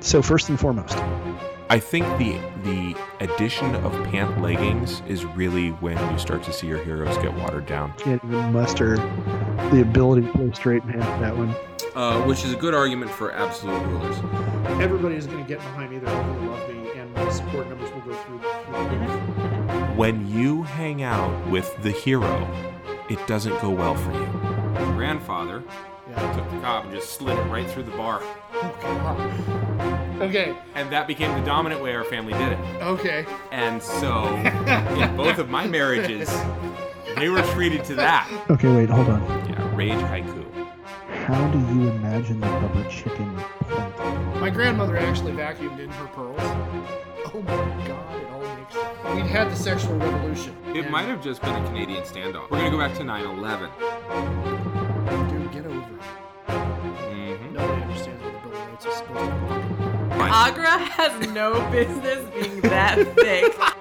So first and foremost, I think the the addition of pant leggings is really when you start to see your heroes get watered down. can't even muster the ability to play straight pants that one. Uh, which is a good argument for absolute rulers. Everybody is going to get behind me. They're all going to love me, and my support numbers will go through. When you hang out with the hero, it doesn't go well for you. My grandfather Yeah. I took the cob and just slid it right through the bar. Oh, God. Okay. And that became the dominant way our family did it. Okay. And so, in both of my marriages, they were treated to that. Okay, wait, hold on. Yeah, rage haiku. How do you imagine the rubber chicken plant? My grandmother actually vacuumed in her pearls. Oh my God! It all makes sense. We'd had the sexual revolution. It and- might have just been a Canadian standoff. We're gonna go back to 9/11. Dude, get over it. Mm-hmm. Nobody understands what the Bill of Rights is supposed to be. Agra has no business being that thick.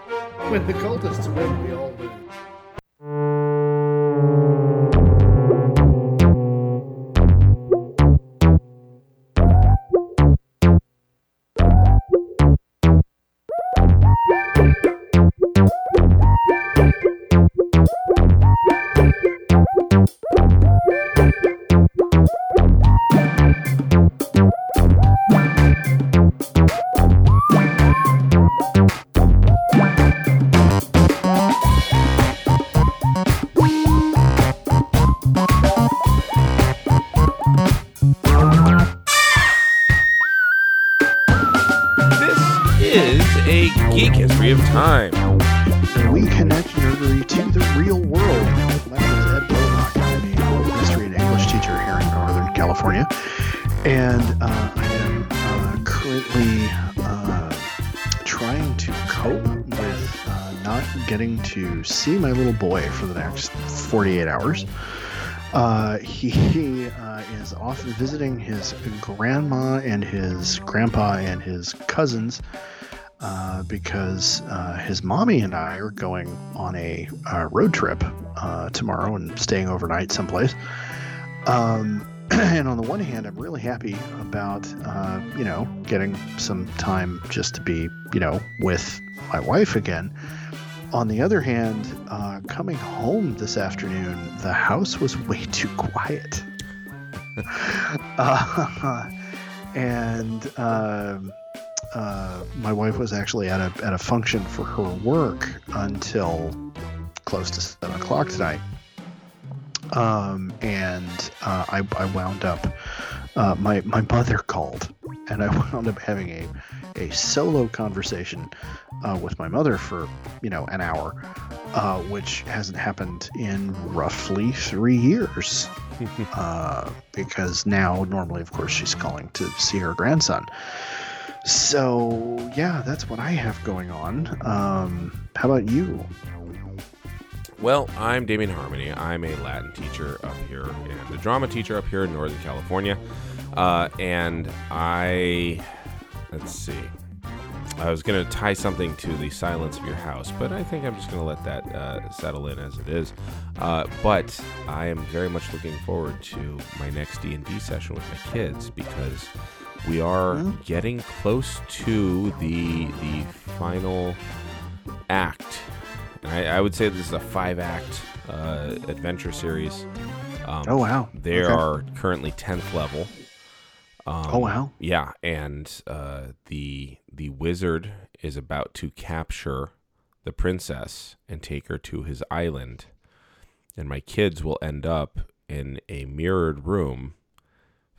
When the cultists win, we all lose. Boy for the next 48 hours. Uh, he uh, is off visiting his grandma and his grandpa and his cousins uh, because uh, his mommy and I are going on a road trip uh, tomorrow and staying overnight someplace. Um, and on the one hand, I'm really happy about, uh, you know, getting some time just to be, you know, with my wife again. On the other hand, uh, coming home this afternoon, the house was way too quiet. uh, and um, uh, my wife was actually at a, at a function for her work until close to seven o'clock tonight. Um, and uh, I, I wound up, uh, my, my mother called, and I wound up having a, a solo conversation uh, with my mother for, you know, an hour, uh, which hasn't happened in roughly three years. uh, because now, normally, of course, she's calling to see her grandson. So yeah, that's what I have going on. Um, how about you? Well, I'm Damien Harmony. I'm a Latin teacher up here and a drama teacher up here in Northern California. Uh, and I, let's see, I was going to tie something to the silence of your house, but I think I'm just going to let that uh, settle in as it is. Uh, but I am very much looking forward to my next D&D session with my kids because we are Hmm? getting close to the the final act and I, I would say this is a five act uh, adventure series. Um, Oh wow. They Okay. are currently tenth level. Um, Oh wow. Yeah, and uh, the the wizard is about to capture the princess and take her to his island, and my kids will end up in a mirrored room,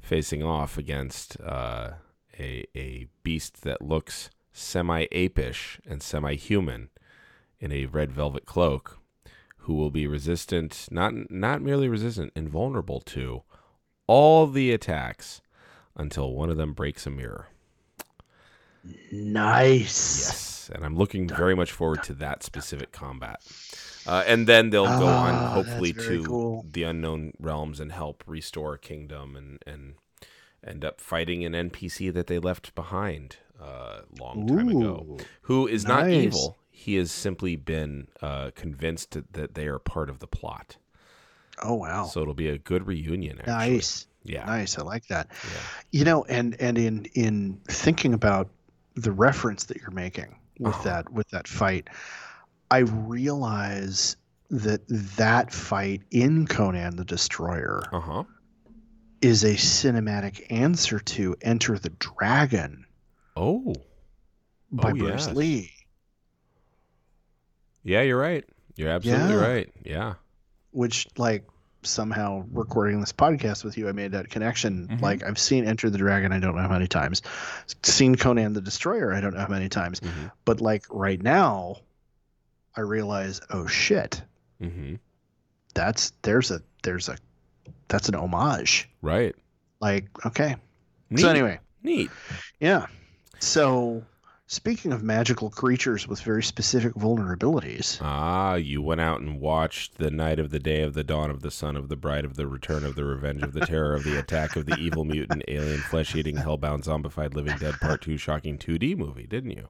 facing off against uh, a a beast that looks semi apish and semi human in a red velvet cloak, who will be resistant not not merely resistant, invulnerable to all the attacks until one of them breaks a mirror. Nice. Yes, and I'm looking very much forward to that specific combat. Uh, and then they'll go on, Ah, hopefully, to cool. the unknown realms and help restore a kingdom and and end up fighting an NPC that they left behind uh, long time ago, who is not evil. He has simply been uh, convinced that they are part of the plot. Oh wow. So it'll be a good reunion. Actually. nice. Yeah. Nice. I like that. Yeah. You know, and and in in thinking about the reference that you're making with Uh-huh. that with that fight, I realize that that fight in Conan the Destroyer Uh huh. is a cinematic answer to Enter the Dragon Oh. by Oh, Bruce yes. Lee, Yeah, you're right. You're absolutely Yeah. right. Yeah. which like somehow recording this podcast with you, I made that connection. Mhm. Like I've seen Enter the Dragon, I don't know how many times. Seen Conan the Destroyer, I don't know how many times. Mm-hmm. But like right now, I realize, oh shit, Mm-hmm. that's there's a there's a that's an homage. Right. Like okay. Neat. So anyway, Neat. yeah. So speaking of magical creatures with very specific vulnerabilities, Ah, you went out and watched the night of the day of the dawn of the Sun of the bride of the return of the revenge of the terror of the attack of the evil mutant alien flesh eating hellbound zombified living dead part two shocking 2D movie, didn't you?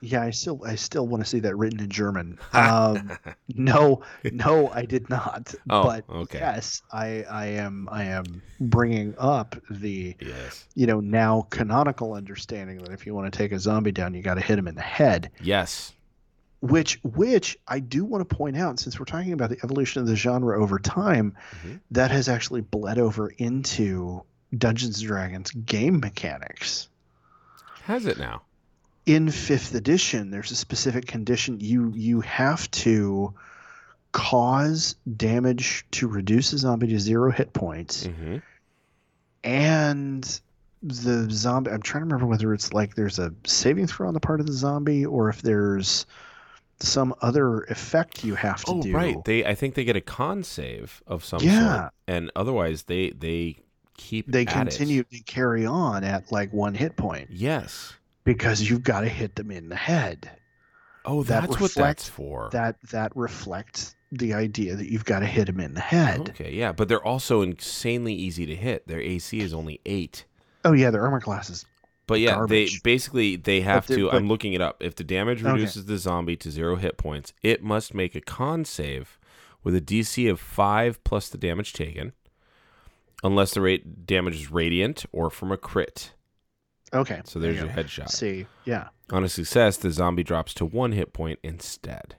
Yeah, I still I still want to see that written in German. Um, no, no, I did not. Oh, but okay. yes, I I am I am bringing up the Yes. you know now canonical understanding that if you want to take a zombie down, you got to hit him in the head. Yes. Which which I do want to point out, since we're talking about the evolution of the genre over time, Mhm. that has actually bled over into Dungeons and Dragons game mechanics. Has it now? In fifth edition there's a specific condition you you have to cause damage to reduce a zombie to zero hit points Mm-hmm. and the zombie i'm trying to remember whether it's like there's a saving throw on the part of the zombie or if there's some other effect you have to Oh, do right. They I think they get a con save of some Yeah. sort, and otherwise they they keep they at it. continue to carry on at like one hit point Yes. Because you've got to hit them in the head Oh, That that's what that's for. that that reflects the idea that you've got to hit them in the head Okay, yeah, but they're also insanely easy to hit. Their AC is only eight. oh yeah their armor classes But yeah, Garbage. they basically they have to. but- I'm looking it up. If the damage Okay. reduces the zombie to zero hit points, it must make a con save with a DC of five plus the damage taken, unless the rate damage is radiant or from a crit. Okay. So there's there your you headshot. See, yeah. On a success, the zombie drops to one hit point instead.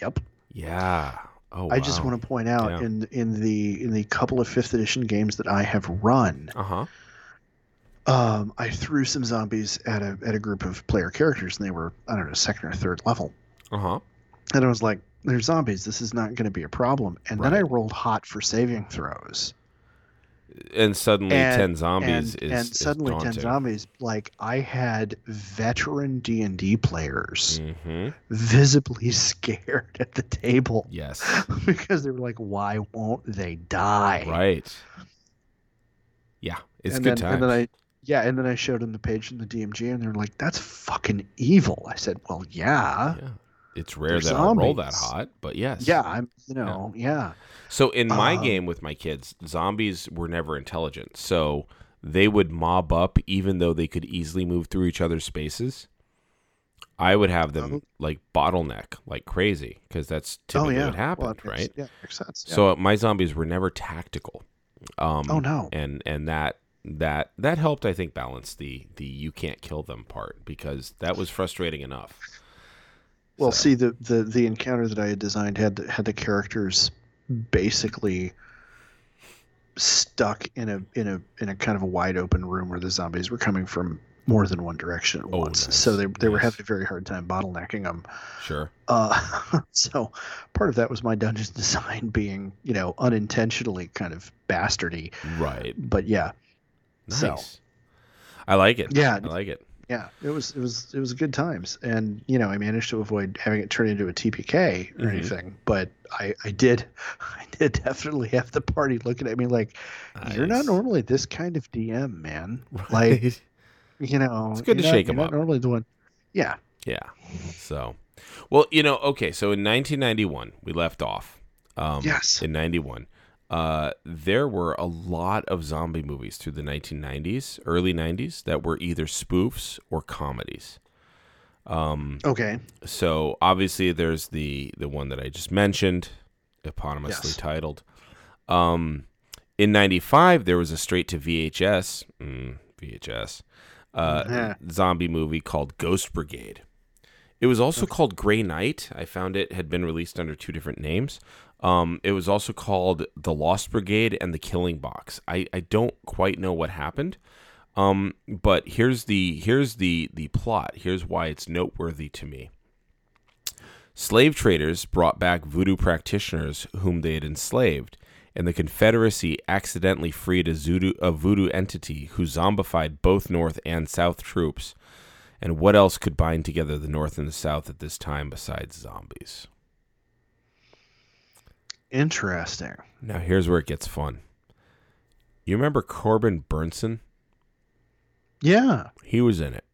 Yep. Yeah. Oh, I just want to point out Yeah. in in the in the couple of fifth edition games that I have run, Uh huh. um, I threw some zombies at a at a group of player characters, and they were I don't know second or third level, Uh huh. and I was like, "They're zombies. This is not going to be a problem." And then I rolled hot for saving throws, And suddenly and ten zombies and, is and is suddenly ten zombies. Like I had veteran D and D players Mm-hmm. visibly scared at the table Yes. because they were like, "Why won't they die?" Right. Yeah, it's and good then, times. And then I, yeah, and then I showed them the page in the DMG, and they're like, "That's fucking evil." I said, "Well, yeah, yeah, it's rare They're that I'll roll that hot, but yes. yeah, I'm, you know, yeah, So in my Um, game with my kids, zombies were never intelligent, so they would mob up even though they could easily move through each other's spaces. I would have them Oh. like bottleneck like crazy because that's oh typically yeah, what happened, Well, makes- right? Yeah, makes sense. yeah. So my zombies were never tactical. Um, oh no, and and that that that helped I think balance the the you can't kill them part because that was frustrating enough. Well, So- see, the, the the encounter that I had designed had the, had the characters basically stuck in a in a in a kind of a wide open room where the zombies were coming from more than one direction at Oh, once. nice, So they they were having a very hard time bottlenecking them. Sure. Uh, so part of that was my dungeon design being, you know, unintentionally kind of bastardy. Right. But yeah, Nice. So- I like it. Yeah. I like it. Yeah, it was it was it was good times, and you know, I managed to avoid having it turn into a TPK or Mhm. anything. But I I did I did definitely have the party looking at me like you're not normally this kind of DM, man. Right. Like you know, It's good to not- shake 'em you're up. Normally the one. Yeah. Yeah. So, well, you know, okay. So in 1991, we left off. Um, Yes. In 91, uh, there were a lot of zombie movies through the 1990s, early 90s, that were either spoofs or comedies. Um, Okay. so obviously there's the the one that I just mentioned, eponymously Yes. titled. Um, In '95, there was a straight to VHS, mm, VHS, uh, zombie movie called Ghost Brigade. It was also called Grey Knight. I found it had been released under two different names. Um, it was also called The Lost Brigade and The Killing Box. I, I don't quite know what happened. Um, but here's the here's the the plot. Here's why it's noteworthy to me. Slave traders brought back voodoo practitioners whom they had enslaved, and the Confederacy accidentally freed a, a voodoo entity who zombified both North and South troops. And what else could bind together the North and the South at this time besides zombies? Interesting. Now, here's where it gets fun. You remember Corbin Bernsen? Yeah. He was in it.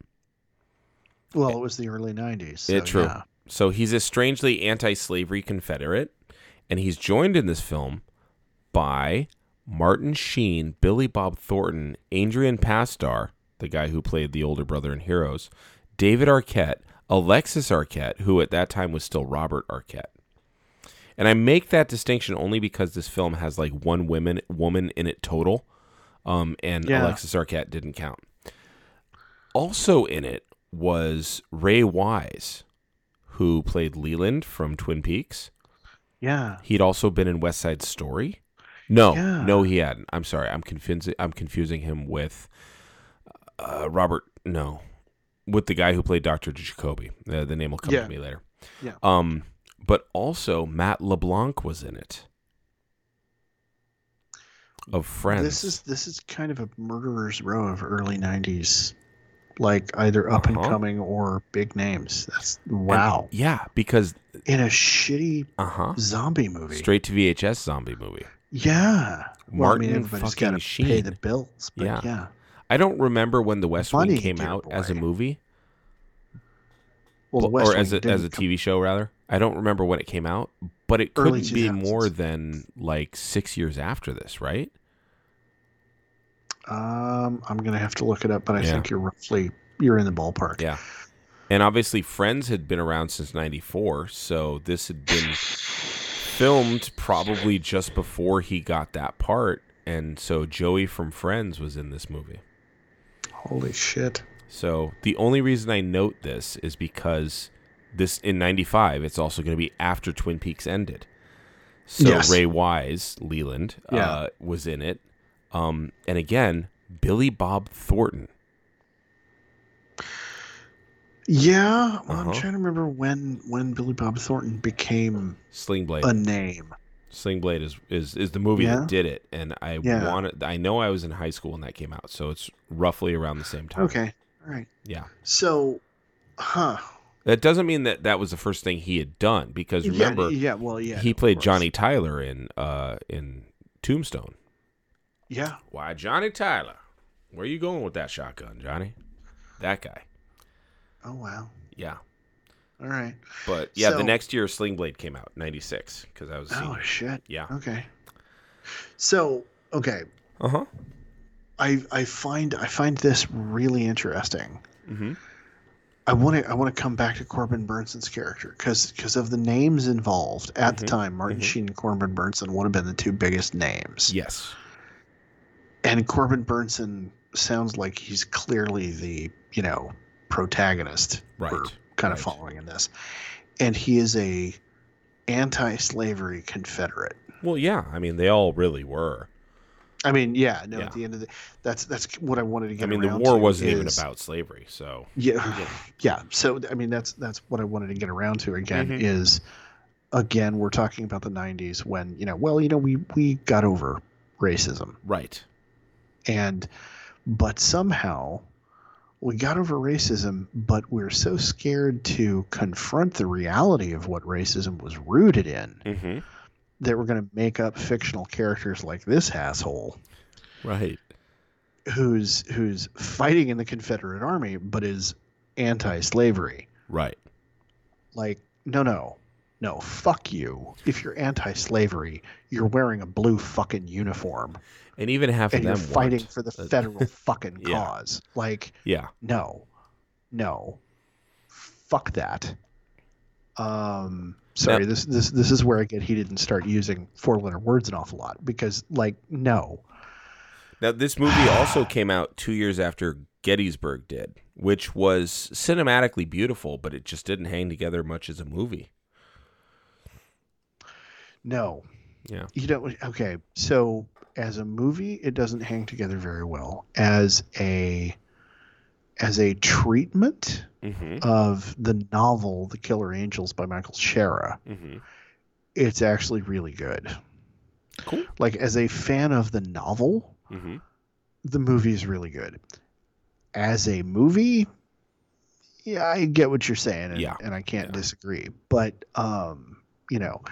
Well, it was the early '90s. So, Yeah, true. yeah. So he's a strangely anti-slavery Confederate, and he's joined in this film by Martin Sheen, Billy Bob Thornton, Adrian Pasdar, the guy who played the older brother in Heroes, David Arquette, Alexis Arquette, who at that time was still Robert Arquette. And I make that distinction only because this film has like one woman woman in it total, um, and Yeah. Alexis Arquette didn't count. Also in it was Ray Wise, who played Leland from Twin Peaks. Yeah. He'd also been in West Side Story. No, Yeah. no, he hadn't. I'm sorry. I'm confusing. I'm confusing him with uh, Robert. No, with the guy who played Doctor Jacoby. Uh, the name will come Yeah. to me later. Yeah. Um, but also Matt LeBlanc was in it. Of Friends. This is this is kind of a murderer's row of early '90s, like either up and Uh-huh. coming or big names. That's And- wow. yeah, because in a shitty uh huh. zombie movie. Straight to VHS zombie movie. Yeah. Well, I mean, Martin everybody's got to pay the bills. But Yeah. yeah. I don't remember when The West Wing came out as a movie. Well, the or as a as a TV show rather. I don't remember when it came out, but it couldn't be more than like six years after this, right? Um, I'm gonna have to look it up, but I Yeah. think you're roughly you're in the ballpark. Yeah. And obviously, Friends had been around since '94, so this had been filmed probably just before he got that part, and so Joey from Friends was in this movie. Holy shit. So the only reason I note this is because this in '95, it's also going to be after Twin Peaks ended. So Yes. Ray Wise, Leland, Yeah. uh, was in it, um, and again Billy Bob Thornton. Yeah, well, I'm Uh-huh. trying to remember when when Billy Bob Thornton became Sling Blade. a name. Sling Blade is, is is the movie Yeah? that did it, and I Yeah. wanted. I know I was in high school when that came out, so it's roughly around the same time. Okay, all right. Yeah. So, huh? That doesn't mean that that was the first thing he had done, because remember yeah, yeah, well, yeah. he played. Johnny Tyler in uh in Tombstone. Yeah, Why, Johnny Tyler? Where are you going with that shotgun, Johnny? That guy. Oh wow. Yeah. All right. But yeah, the next year Sling Blade came out, '96, because I was. Oh senior. shit. Yeah. Okay. So okay, Uh huh. I I find I find this really interesting. Mm-hmm. I want to I want to come back to Corbin Bernsen's character because because of the names involved at the Mhm, time. Martin mhm. Sheen and Corbin Bernsen would have been the two biggest names. Yes. And Corbin Bernsen sounds like he's clearly the you know protagonist Right. we're kind of following in this, and he is a anti-slavery Confederate. Well, yeah. I mean, they all really were. I mean, yeah, no. Yeah. At the end of the, that's that's what I wanted to get. Around to. I mean, the war wasn't even about slavery, so Yeah, Yeah. yeah. So I mean, that's that's what I wanted to get around to again. Mhm. Is again, we're talking about the '90s when you know, well, you know, we we got over racism, right. and but somehow we got over racism, but we're so scared to confront the reality of what racism was rooted in Mm-hmm. That we're going to make up fictional characters like this asshole Right. who's who's fighting in the Confederate Army but is anti-slavery. Right. Like, no, no, no, fuck you. If you're anti-slavery, you're wearing a blue fucking uniform And even half and of them fighting weren't. for the Uh, federal fucking Yeah. cause. Like, Yeah. no, no, fuck that. Um, Sorry, this this this is where I get heated and start using four letter words an awful lot because like no. Now, this movie also came out two years after Gettysburg did, which was cinematically beautiful, but it just didn't hang together much as a movie. No. Yeah. You know, okay. So as a movie, it doesn't hang together very well. As a as a treatment Mm-hmm. of the novel The Killer Angels by Michael Shaara, Mm-hmm. it's actually really good. Cool. Like as a fan of the novel, Mm-hmm. the movie is really good. As a movie, yeah, I get what you're saying, and, Yeah. and I can't Yeah. disagree. But um, you know,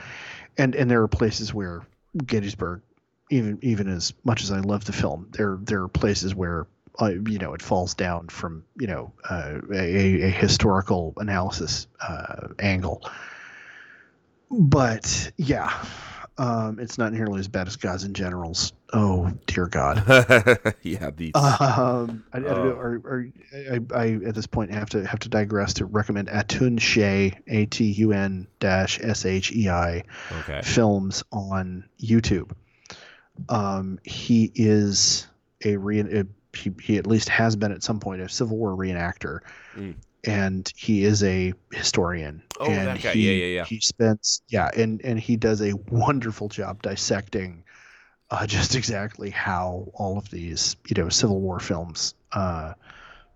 and and there are places where Gettysburg, even even as much as I love the film, there there are places where uh, you know it falls down from you know uh, a, a historical analysis uh, angle. But yeah, um, it's not nearly as bad as Gods and Generals. Oh dear God. yeah. The Um, I, I know, Oh. or, or I, I at this point have to have to digress to recommend Atun-Shei, A T U N dash S H E I okay. films on YouTube. Um, he is a re a, he, he at least has been at some point a Civil War reenactor, Mm. and he is a historian. Oh, and that guy. He, Yeah, yeah, yeah. He spends yeah, and and he does a wonderful job dissecting uh, just exactly how all of these you know Civil War films uh,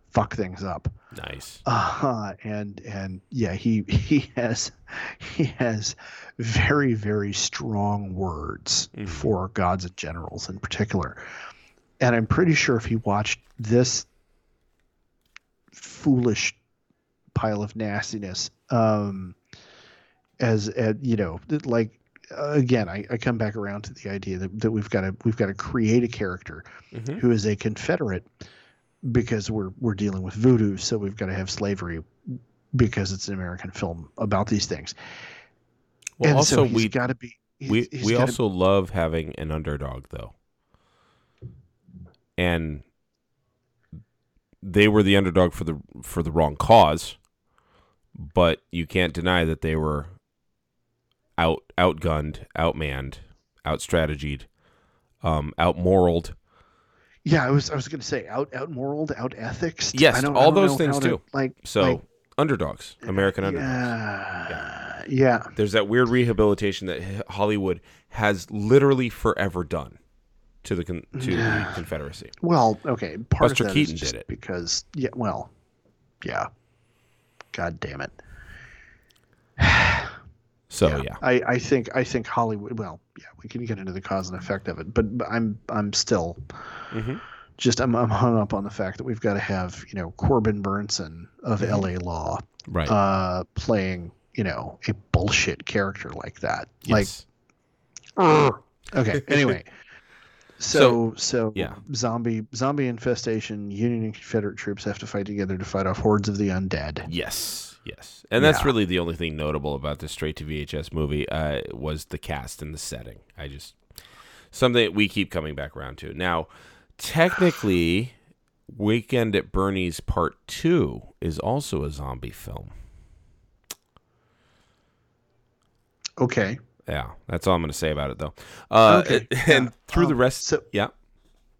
fuck things up. Nice. Uh, and and yeah, he he has he has very very strong words Mhm. for gods and generals in particular. And I'm pretty sure if he watched this foolish pile of nastiness, um, as uh, you know, like uh, again, I, I come back around to the idea that, that we've got to we've got to create a character Mhm. who is a Confederate because we're we're dealing with voodoo, so we've got to have slavery because it's an American film about these things. Well, and also so we got to be. he's- we he's we also love having an underdog though, and they were the underdog for the for the wrong cause, but you can't deny that they were out outgunned, outmanned, outstrategied, um, outmoraled. yeah. I was I was going to say out out moraled, out ethics. Yes, I don't, all those know things to, too. Like So like, underdogs, American underdogs. yeah, yeah. There's that weird rehabilitation that Hollywood has literally forever done to the con- to the Confederacy. Well, okay. Part Buster of that Keaton did it. because yeah. Well, yeah. God damn it. So yeah. I, I think I think Hollywood. Well, yeah, we can get into the cause and effect of it, but, but I'm I'm still Mhm. just I'm, I'm hung up on the fact that we've got to have you know Corbin Bernsen of Mhm. L.A. Law Right. uh, playing you know a bullshit character like that. yes. Like, okay. Anyway. So, so yeah. zombie zombie infestation. Union and Confederate troops have to fight together to fight off hordes of the undead. Yes, yes, and that's Yeah. really the only thing notable about this straight to VHS movie uh, was the cast and the setting. I just something that we keep coming back around to. Now, technically, Weekend at Bernie's Part Two is also a zombie film. Okay. Yeah, that's all I'm going to say about it, though. Uh, Okay, And yeah. through the Um, rest, so- yeah,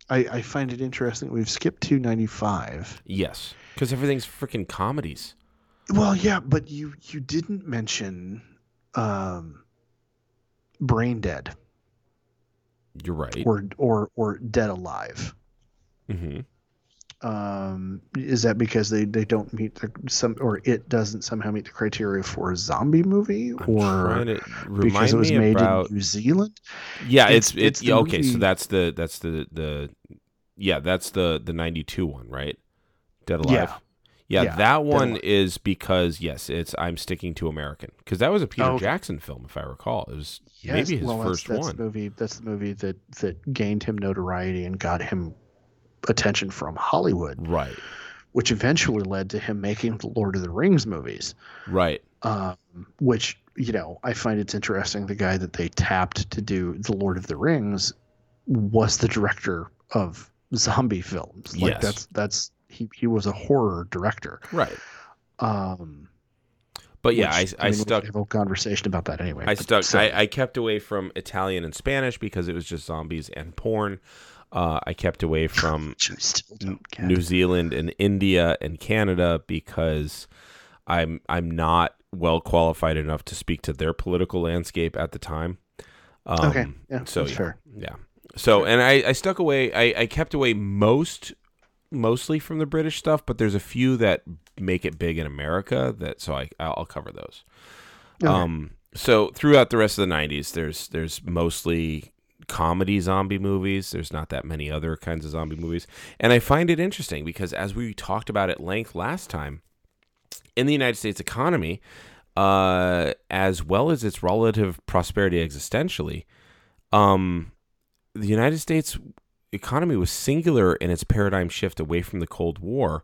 I, I find it interesting. We've skipped 295. yes, because everything's freaking comedies. Well, yeah, but you you didn't mention um, Brain Dead You're right. or or or Dead Alive. hmm Um, is that because they, they don't meet the some or it doesn't somehow meet the criteria for a zombie movie I'm or because it was made about in New Zealand? Yeah, It's- it's it's it's, the yeah, okay. So that's the that's the the yeah that's the the ninety two one, right? Dead Alive. Yeah. Yeah, Yeah, that one is because yes, it's I'm sticking to American because that was a Peter Oh, okay. Jackson film, if I recall. It was Yes, maybe his well, first that's, that's one. The movie that's the movie that that gained him notoriety and got him attention from Hollywood, Right, which eventually led to him making the Lord of the Rings movies. right. um, which you know I find it's interesting. The guy that they tapped to do the Lord of the Rings was the director of zombie films. Like Yes. that's that's he he was a horror director. Right. Um, But yeah, Which, I, I mean, we stuck have a whole conversation about that anyway. I stuck. still. I, I kept away from Italian and Spanish because it was just zombies and porn. Uh, I kept away from Which I still don't get. New Zealand and India and Canada because I'm I'm not well qualified enough to speak to their political landscape at the time. Um, Okay, yeah, so yeah, fair. yeah. So and I, I stuck away. I, I kept away most mostly from the British stuff, but there's a few that make it big in America. That so I I'll cover those. Okay. Um, so throughout the rest of the '90s, there's there's mostly comedy zombie movies. There's not that many other kinds of zombie movies, and I find it interesting because as we talked about at length last time, in the United States economy, uh, as well as its relative prosperity existentially, um, the United States economy was singular in its paradigm shift away from the Cold War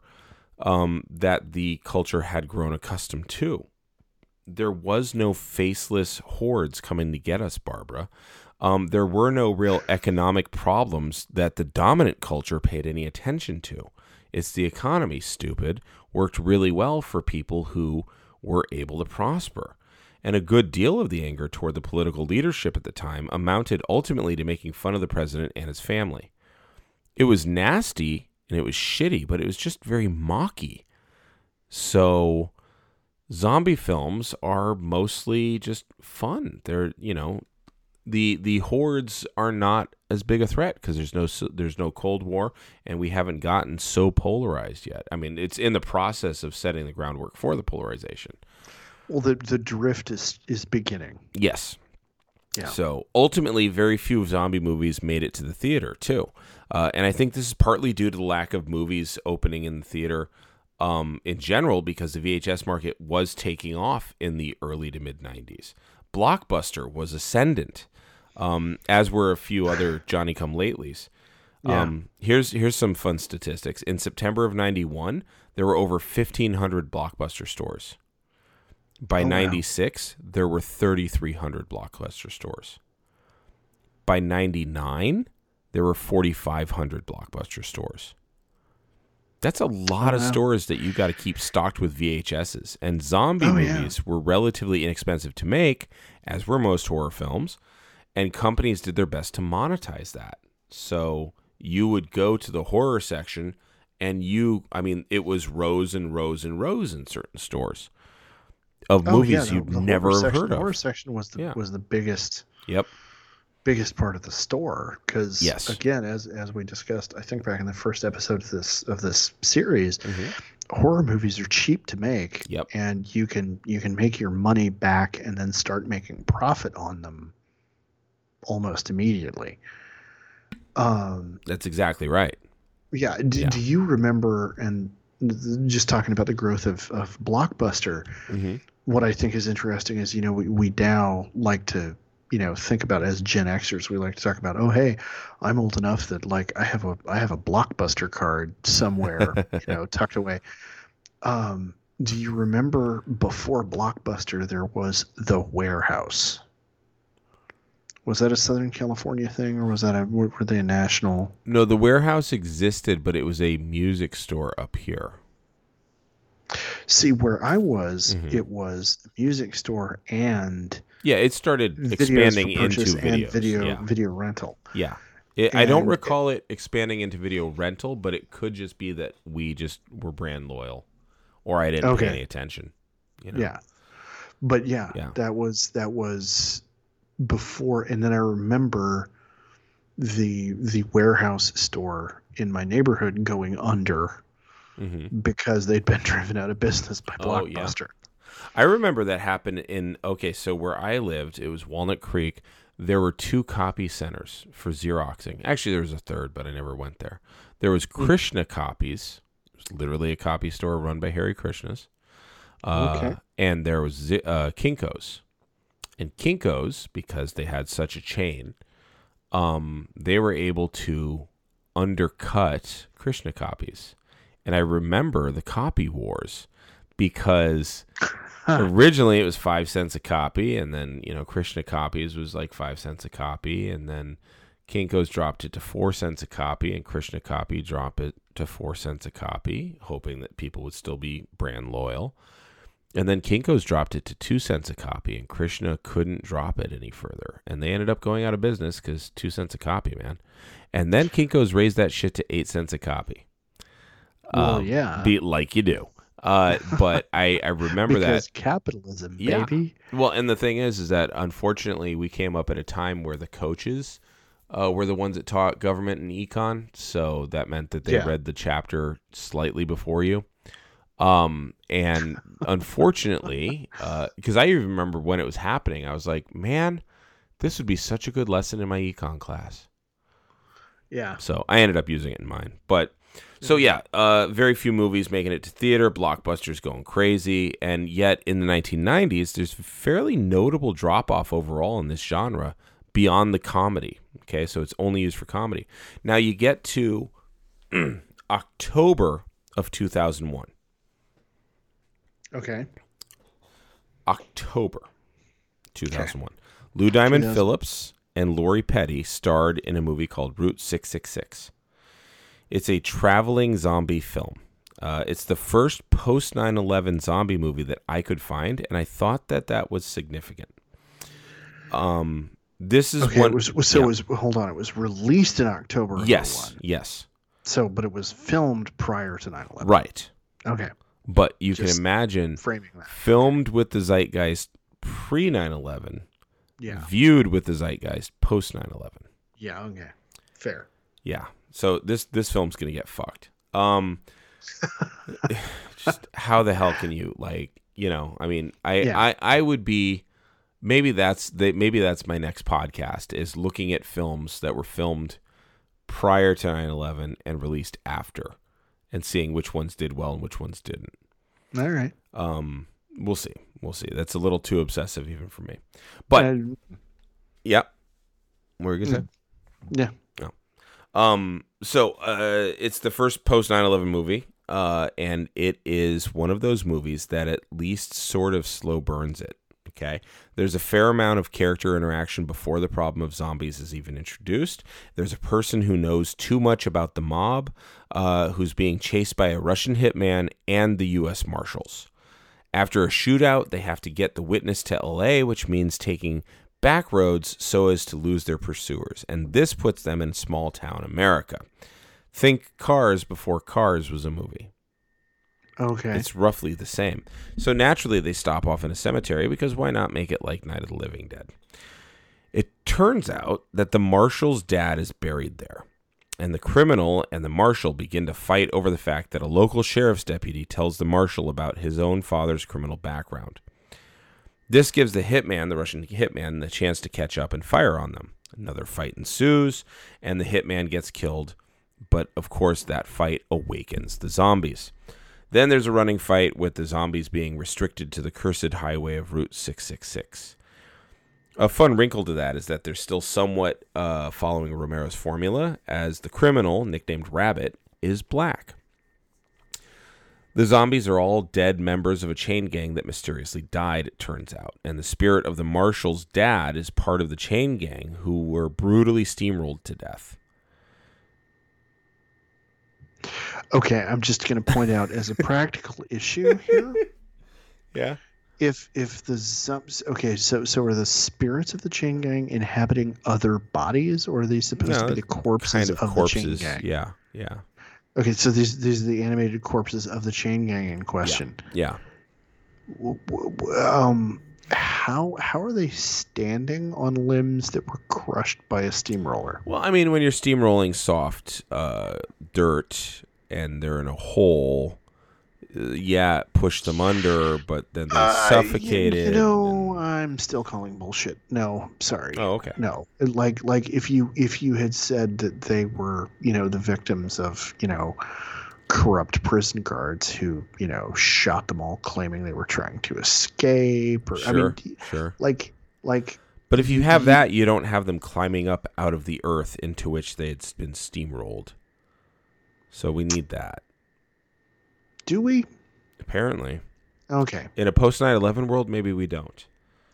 um, that the culture had grown accustomed to. There was no faceless hordes coming to get us, Barbara. Um, there were no real economic problems that the dominant culture paid any attention to. It's the economy, stupid, worked really well for people who were able to prosper. And a good deal of the anger toward the political leadership at the time amounted ultimately to making fun of the president and his family. It was nasty and it was shitty, but it was just very mocky. So zombie films are mostly just fun. They're, you know, the the hordes are not as big a threat because there's no there's no Cold War and we haven't gotten so polarized yet. I mean, it's in the process of setting the groundwork for the polarization. well, the the drift is is beginning. Yes. Yeah. So ultimately, very few zombie movies made it to the theater too, uh, and I think this is partly due to the lack of movies opening in the theater um, in general because the VHS market was taking off in the early to mid '90s. Blockbuster was ascendant, um, as were a few other Johnny Come Latelys. Um, here's here's some fun statistics. In September of '91, there were over 1,500 Blockbuster stores. By Oh, wow. 96, there were 3,300 Blockbuster stores. By 99, there were 4,500 Blockbuster stores. That's a lot Oh, of wow. stores that you got to keep stocked with VHSs. And zombie Oh, yeah. movies were relatively inexpensive to make, as were most horror films, and companies did their best to monetize that. So you would go to the horror section and you I mean it was rows and rows and rows in certain stores of Oh, yeah, movies the- you'd the never section, heard The horror section was the Yeah. was the biggest Yep. biggest part of the store because Yes. again as as we discussed i think back in the first episode of this of this series Mhm. horror movies are cheap to make Yep. and you can you can make your money back and then start making profit on them almost immediately um That's exactly right. yeah do, Yeah. do you remember and just talking about the growth of of blockbuster Mhm. what I think is interesting is, you know, we, we now like to, you know, think about as Gen Xers, we like to talk about, oh, hey, I'm old enough that like I have a I have a blockbuster card somewhere, you know, tucked away. Um, do you remember before Blockbuster there was the warehouse? Was that a Southern California thing, or was that a were, they a national? No, the warehouse existed, but it was a music store up here. See, where I was, Mhm. it was a music store and Yeah, it started expanding into videos. and video yeah. video rental. Yeah. It, I don't recall it expanding into video rental, but it could just be that we just were brand loyal or I didn't Okay. pay any attention. You know? Yeah. But yeah, Yeah. that was that was before and then I remember the the warehouse store in my neighborhood going under hmm because they'd been driven out of business by Oh, yeah. Blockbuster. I remember that happened in okay, so where I lived, it was Walnut Creek. There were two copy centers for Xeroxing. Actually, there was a third, but I never went there. There was Hmm. Krishna Copies, was literally a copy store run by Hare Krishnas. Uh, Okay. And there was uh, Kinkos, and Kinkos because they had such a chain, um, they were able to undercut Krishna copies. And I remember the copy wars because originally it was five cents a copy, and then you know Krishna copies was like five cents a copy, and then Kinko's dropped it to four cents a copy, and Krishna copy dropped it to four cents a copy, hoping that people would still be brand loyal. And then Kinko's dropped it to two cents a copy, and Krishna couldn't drop it any further. And they ended up going out of business because two cents a copy, man. And then Kinko's raised that shit to eight cents a copy. Well, Um, yeah. Be like you do. Uh, but I, I remember because that. capitalism, Yeah. baby. Well, and the thing is, is that unfortunately we came up at a time where the coaches uh, were the ones that taught government and econ, so that meant that they Yeah. read the chapter slightly before you. Um, and unfortunately, because I even remember when it was happening, I was like, man, this would be such a good lesson in my econ class. Yeah. So I ended up using it in mine. But so yeah, uh, very few movies making it to theater, blockbusters going crazy, and yet in the 1990s, there's a fairly notable drop off overall in this genre beyond the comedy. Okay, so it's only used for comedy. Now you get to October of 2001. Okay. October 2001. Lou Diamond 2000. Phillips and Lori Petty starred in a movie called Route 666. It's a traveling zombie film. Uh, it's the first post 9 11 zombie movie that I could find, and I thought that that was significant. Um, this is Okay. one. it was, so yeah. it was hold on. It was released in October. yes, 01. yes, So, but it was filmed prior to 9/11. right. Okay. But you can imagine Framing that. filmed with the zeitgeist pre 9 11, Yeah. viewed with the zeitgeist post 9 11. Yeah. Okay. Fair. Yeah. So this this film's gonna get fucked. Um, just how the hell can you like you know? I mean, I Yeah. I I would be maybe that's the maybe that's my next podcast is looking at films that were filmed prior to 9/11 and released after, and seeing which ones did well and which ones didn't. All right. Um, we'll see. We'll see. That's a little too obsessive even for me. But Uh, Yep. What were you gonna say? yeah. Um. So, uh, it's the first post 9/11 movie, uh, and it is one of those movies that at least sort of slow burns it. Okay. There's a fair amount of character interaction before the problem of zombies is even introduced. There's a person who knows too much about the mob, uh, who's being chased by a Russian hitman and the U.S. Marshals. After a shootout, they have to get the witness to LA, which means taking back roads so as to lose their pursuers. And this puts them in small town America. Think Cars before Cars was a movie. Okay. It's roughly the same. So naturally, they stop off in a cemetery because why not make it like Night of the Living Dead? It turns out that the marshal's dad is buried there. And the criminal and the marshal begin to fight over the fact that a local sheriff's deputy tells the marshal about his own father's criminal background. This gives the hitman, the Russian hitman, the chance to catch up and fire on them. Another fight ensues, and the hitman gets killed. But of course, that fight awakens the zombies. Then there's a running fight with the zombies being restricted to the cursed highway of Route 666. A fun wrinkle to that is that they're still somewhat uh, following Romero's formula, as the criminal, nicknamed Rabbit, is black. The zombies are all dead members of a chain gang that mysteriously died, it turns out. And the spirit of the marshal's dad is part of the chain gang who were brutally steamrolled to death. Okay. I'm just going to point out as a practical issue here. Yeah. If if the zombies okay, so so are the spirits of the chain gang inhabiting other bodies, or are they supposed No, to be the corpses Kind of, of, corpses. the chain gang? Yeah. Yeah. Okay, so these these are the animated corpses of the chain gang in question. Yeah. W- w- w- Um, how how are they standing on limbs that were crushed by a steamroller? Well, I mean, when you're steamrolling soft uh, dirt and they're in a hole, uh, yeah, push them under, but then they Uh, suffocate you, know, I'm still calling bullshit. No, sorry. Oh, okay. No, like like if you if you had said that they were you know the victims of you know corrupt prison guards who you know shot them all claiming they were trying to escape or Sure, I mean sure. like like But if you have that, you don't have them climbing up out of the earth into which they had been steamrolled. So we need that, do we apparently. okay In a post 9 11 world, maybe we don't.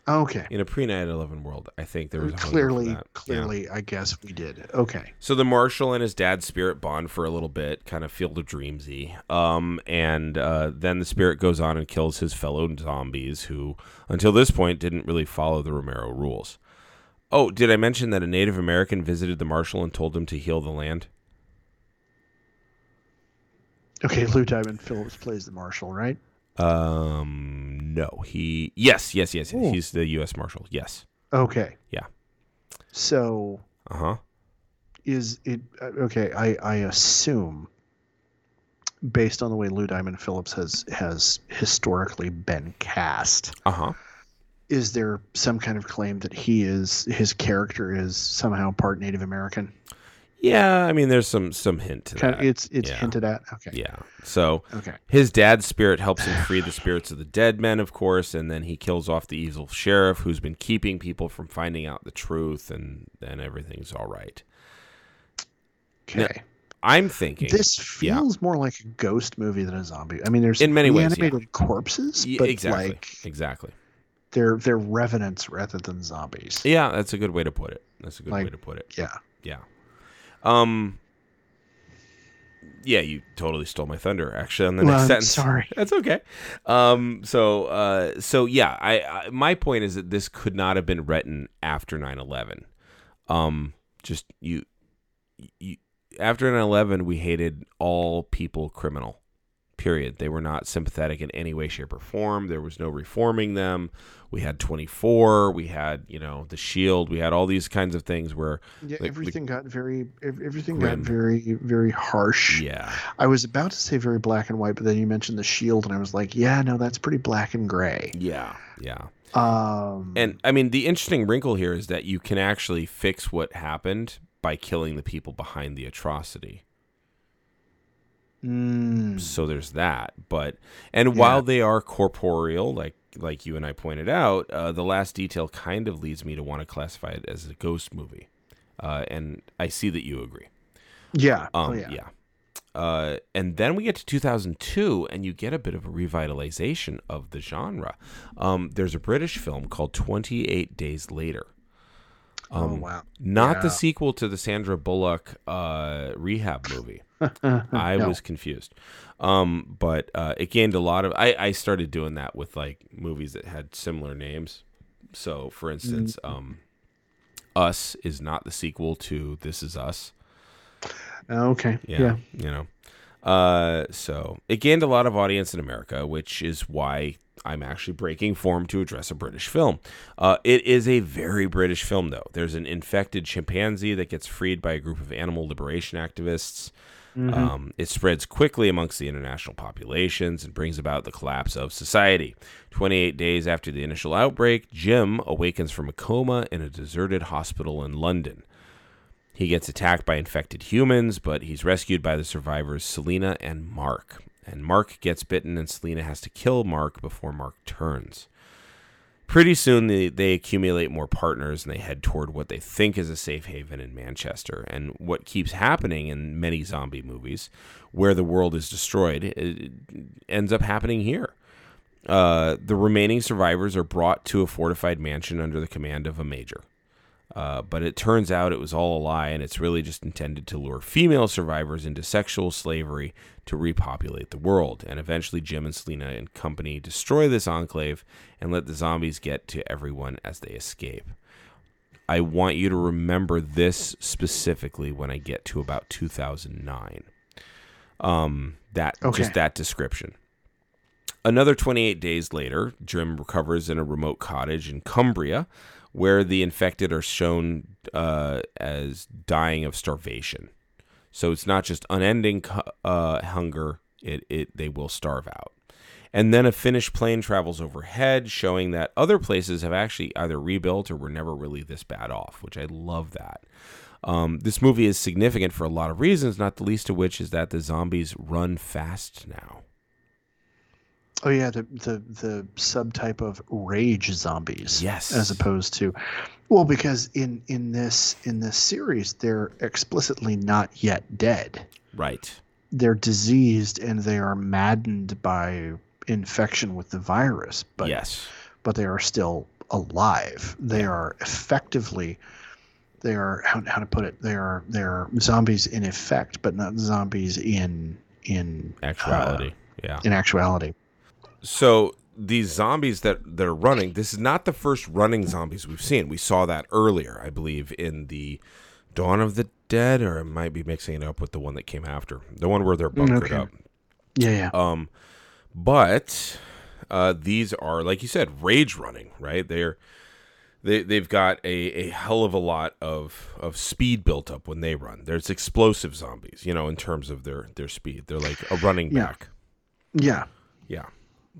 Okay. In a pre 9/11 world, I think there was for Clearly. Yeah. clearly, I guess we did. Okay. So the marshal and his dad's spirit bond for a little bit, kind of Field of Dreamsy. Um, and uh, then the spirit goes on and kills his fellow zombies, who until this point didn't really follow the Romero rules. Oh, did I mention that a Native American visited the marshal and told him to heal the land? Okay. Lou Diamond Phillips plays the marshal, right? Um, no, he. Yes, yes, yes. Oh. He's the U.S. Marshal. Yes. Okay. Yeah. So Uh huh. is it uh, okay? I I assume, based on the way Lou Diamond Phillips has has historically been cast, Uh huh. is there some kind of claim that he is his character is somehow part Native American? Yeah, I mean, there's some some hint to that. it's it's Yeah. hinted at. Okay. yeah. So Okay. His dad's spirit helps him free the spirits of the dead men, of course, and then he kills off the evil sheriff who's been keeping people from finding out the truth, and then everything's all right. Okay. I'm thinking This yeah. feels more like a ghost movie than a zombie. I mean, there's In many ways, yeah. animated corpses, Yeah, but exactly, like exactly. they're they're revenants rather than zombies. Yeah, that's a good way to put it. That's a good way to put it. Yeah. Yeah. Um. Yeah, you totally stole my thunder. Actually, on the next I'm sentence. sorry. That's okay. Um. So. Uh. So yeah. I, I. My point is that this could not have been written after 9/11. Um. Just you. You. After 9/11, we hated all people criminal. Period. They were not sympathetic in any way, shape, or form. There was no reforming them. We had 24. We had, you know, the Shield. We had all these kinds of things where, Yeah, the- everything got very everything Grim. got very very harsh. yeah, I was about to say very black and white, but then you mentioned the shield, and I was like, yeah, no, that's pretty black and gray. yeah, yeah. Um, And I mean, the interesting wrinkle here is that you can actually fix what happened by killing the people behind the atrocity. Mm, So there's that. But and while they are corporeal, like like you and I pointed out, uh, the last detail kind of leads me to want to classify it as a ghost movie. Uh, and I see that you agree. yeah, Um, oh, yeah. yeah, Uh, and then we get to 2002, and you get a bit of a revitalization of the genre. Um, there's a British film called 28 Days Later. oh Um, wow, Not the sequel to the Sandra Bullock uh, rehab movie. I No. was confused. Um, but uh, it gained a lot of. I, I started doing that with like movies that had similar names. So, for instance, Mm. um, Us is not the sequel to This Is Us. okay, Yeah, yeah, you know. Uh, so it gained a lot of audience in America, which is why I'm actually breaking form to address a British film. Uh, it is a very British film, though. There's an infected chimpanzee that gets freed by a group of animal liberation activists. Mm-hmm. Um, it spreads quickly amongst the international populations and brings about the collapse of society. 28 days after the initial outbreak, Jim awakens from a coma in a deserted hospital in London. He gets attacked by infected humans, but he's rescued by the survivors Selena and Mark. And Mark gets bitten, and Selena has to kill Mark before Mark turns. Pretty soon, they, they accumulate more partners and they head toward what they think is a safe haven in Manchester. And what keeps happening in many zombie movies, where the world is destroyed, ends up happening here. Uh, the remaining survivors are brought to a fortified mansion under the command of a major. Uh, but it turns out it was all a lie, and it's really just intended to lure female survivors into sexual slavery to repopulate the world. And eventually, Jim and Selena and company destroy this enclave and let the zombies get to everyone as they escape. I want you to remember this specifically when I get to about 2009. Um, that Okay. just that description. Another 28 days later, Jim recovers in a remote cottage in Cumbria, where the infected are shown uh, as dying of starvation. So it's not just unending uh, hunger; it, it they will starve out. And then a Finnish plane travels overhead, showing that other places have actually either rebuilt or were never really this bad off, which I love that. Um, this movie is significant for a lot of reasons, not the least of which is that the zombies run fast now. Oh yeah, the the the subtype of rage zombies. Yes. As opposed to well, because in in this in this series they're explicitly not yet dead. Right. They're diseased and they are maddened by infection with the virus, but yes. but they are still alive. They are effectively they are how, how to put it they are they are zombies in effect, but not zombies in in Actuality. Uh, yeah. in actuality. So these zombies that that are running, this is not the first running zombies we've seen. We saw that earlier, I believe, in the Dawn of the Dead, or I might be mixing it up with the one that came after, the one where they're bunkered okay. up. Yeah, yeah. Um, but uh, these are, like you said, rage running, right? They're they they've got a, a hell of a lot of of speed built up when they run. There's explosive zombies, you know, in terms of their their speed. They're like a running Yeah. back. yeah. Yeah.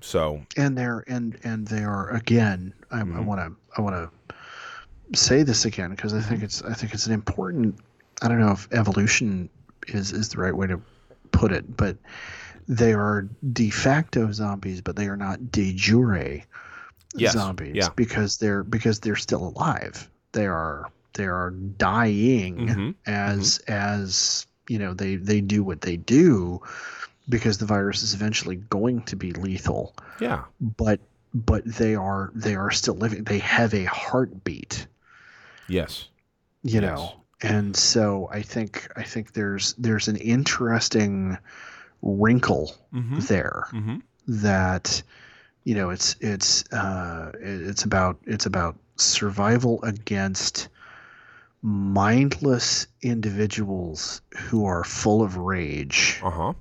So and they're and and they are again i Mm-hmm. want to i want to say this again because i Mm-hmm. think it's i think it's an important i don't know if evolution is is the right way to put it but they are de facto zombies but they are not de jure Yes, zombies yeah. because they're because they're still alive they are they are dying Mhm, as as you know they they do what they do because the virus is eventually going to be lethal yeah, but but they are they are still living they have a heartbeat yes, you Yes. know and so i think i think there's there's an interesting wrinkle mm-hmm. there Mm-hmm. that you know it's it's uh it's about it's about survival against mindless individuals who are full of rage Uh huh.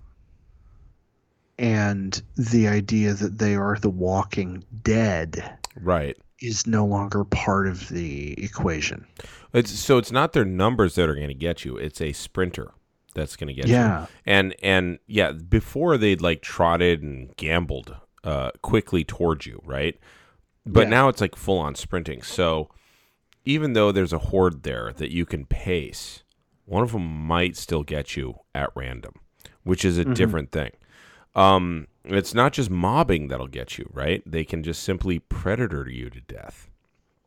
And the idea that they are the walking dead Right. is no longer part of the equation. It's so it's not their numbers that are going to get you. It's a sprinter that's going to get you. Yeah. And and yeah, before they'd like trotted and gambled uh, quickly towards you, right? But Yeah. now it's like full on sprinting. So even though there's a horde there that you can pace, one of them might still get you at random, which is a different thing. Um, it's not just mobbing that'll get you, right? They can just simply predator you to death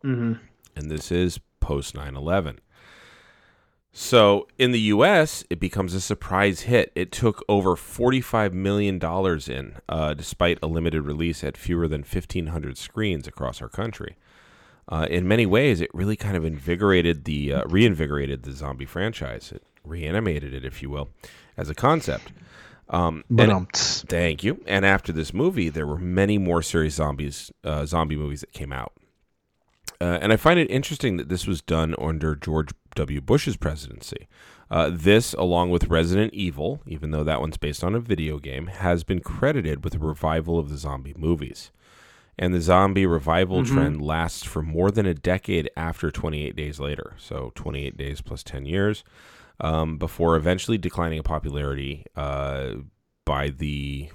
Mm-hmm. and this is post 9 11. So in the US, it becomes a surprise hit. It took over $45 million in, uh, despite a limited release at fewer than 1,500 screens across our country. Uh, in many ways, it really kind of invigorated the, uh, reinvigorated the zombie franchise. It reanimated it, if you will, as a concept. Um, and- um, Thank you. And after this movie, there were many more serious zombies, uh, zombie movies that came out. Uh, and I find it interesting that this was done under George W. Bush's presidency. Uh, this, along with Resident Evil, even though that one's based on a video game, has been credited with a revival of the zombie movies. And the zombie revival trend lasts for more than a decade after 28 Days Later. So 28 days plus 10 years, um, before eventually declining in popularity uh, by the.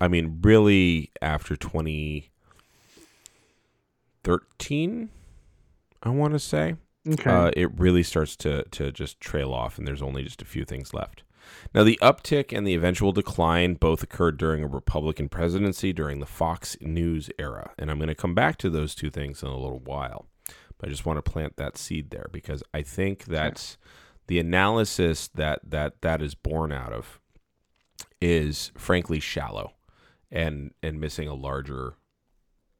I mean, really, after 2013, I want to say okay. uh, it really starts to to just trail off, and there's only just a few things left. Now, the uptick and the eventual decline both occurred during a Republican presidency during the Fox News era, and I'm going to come back to those two things in a little while. But I just want to plant that seed there because I think that's the analysis that that that is born out of is frankly shallow and and missing a larger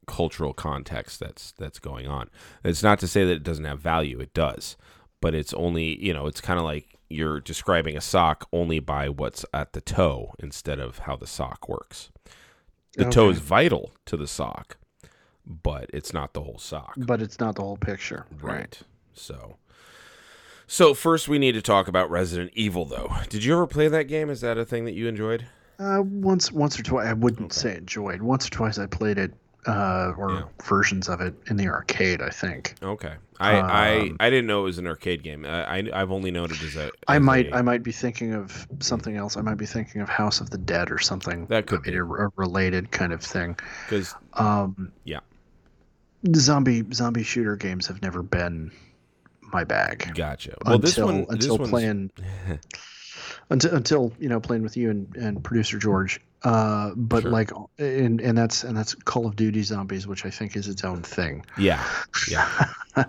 cultural context that's that's going on. It's not to say that it doesn't have value; it does, but it's only you know it's kind of like you're describing a sock only by what's at the toe instead of how the sock works. The toe is vital to the sock, but it's not the whole sock. but it's not the whole picture. Right. So So first we need to talk about Resident Evil though. Did you ever play that game? Is that a thing that you enjoyed? Uh, once, once or twice. I wouldn't say enjoyed. Once or twice, I played it, uh, or Yeah. versions of it in the arcade. I think. Okay. I I, Um, I didn't know it was an arcade game. I, I I've only known it as a I as might, a- I might be thinking of something else. I might be thinking of House of the Dead or something. That could I mean, a, a related kind of thing. cuz Um, Yeah. Zombie zombie shooter games have never been my bag. gotcha. Well, this one until this playing until until you know playing with you and, and producer George. Uh, but Sure. like and and that's and that's Call of Duty Zombies, which I think is its own thing. Yeah. Yeah.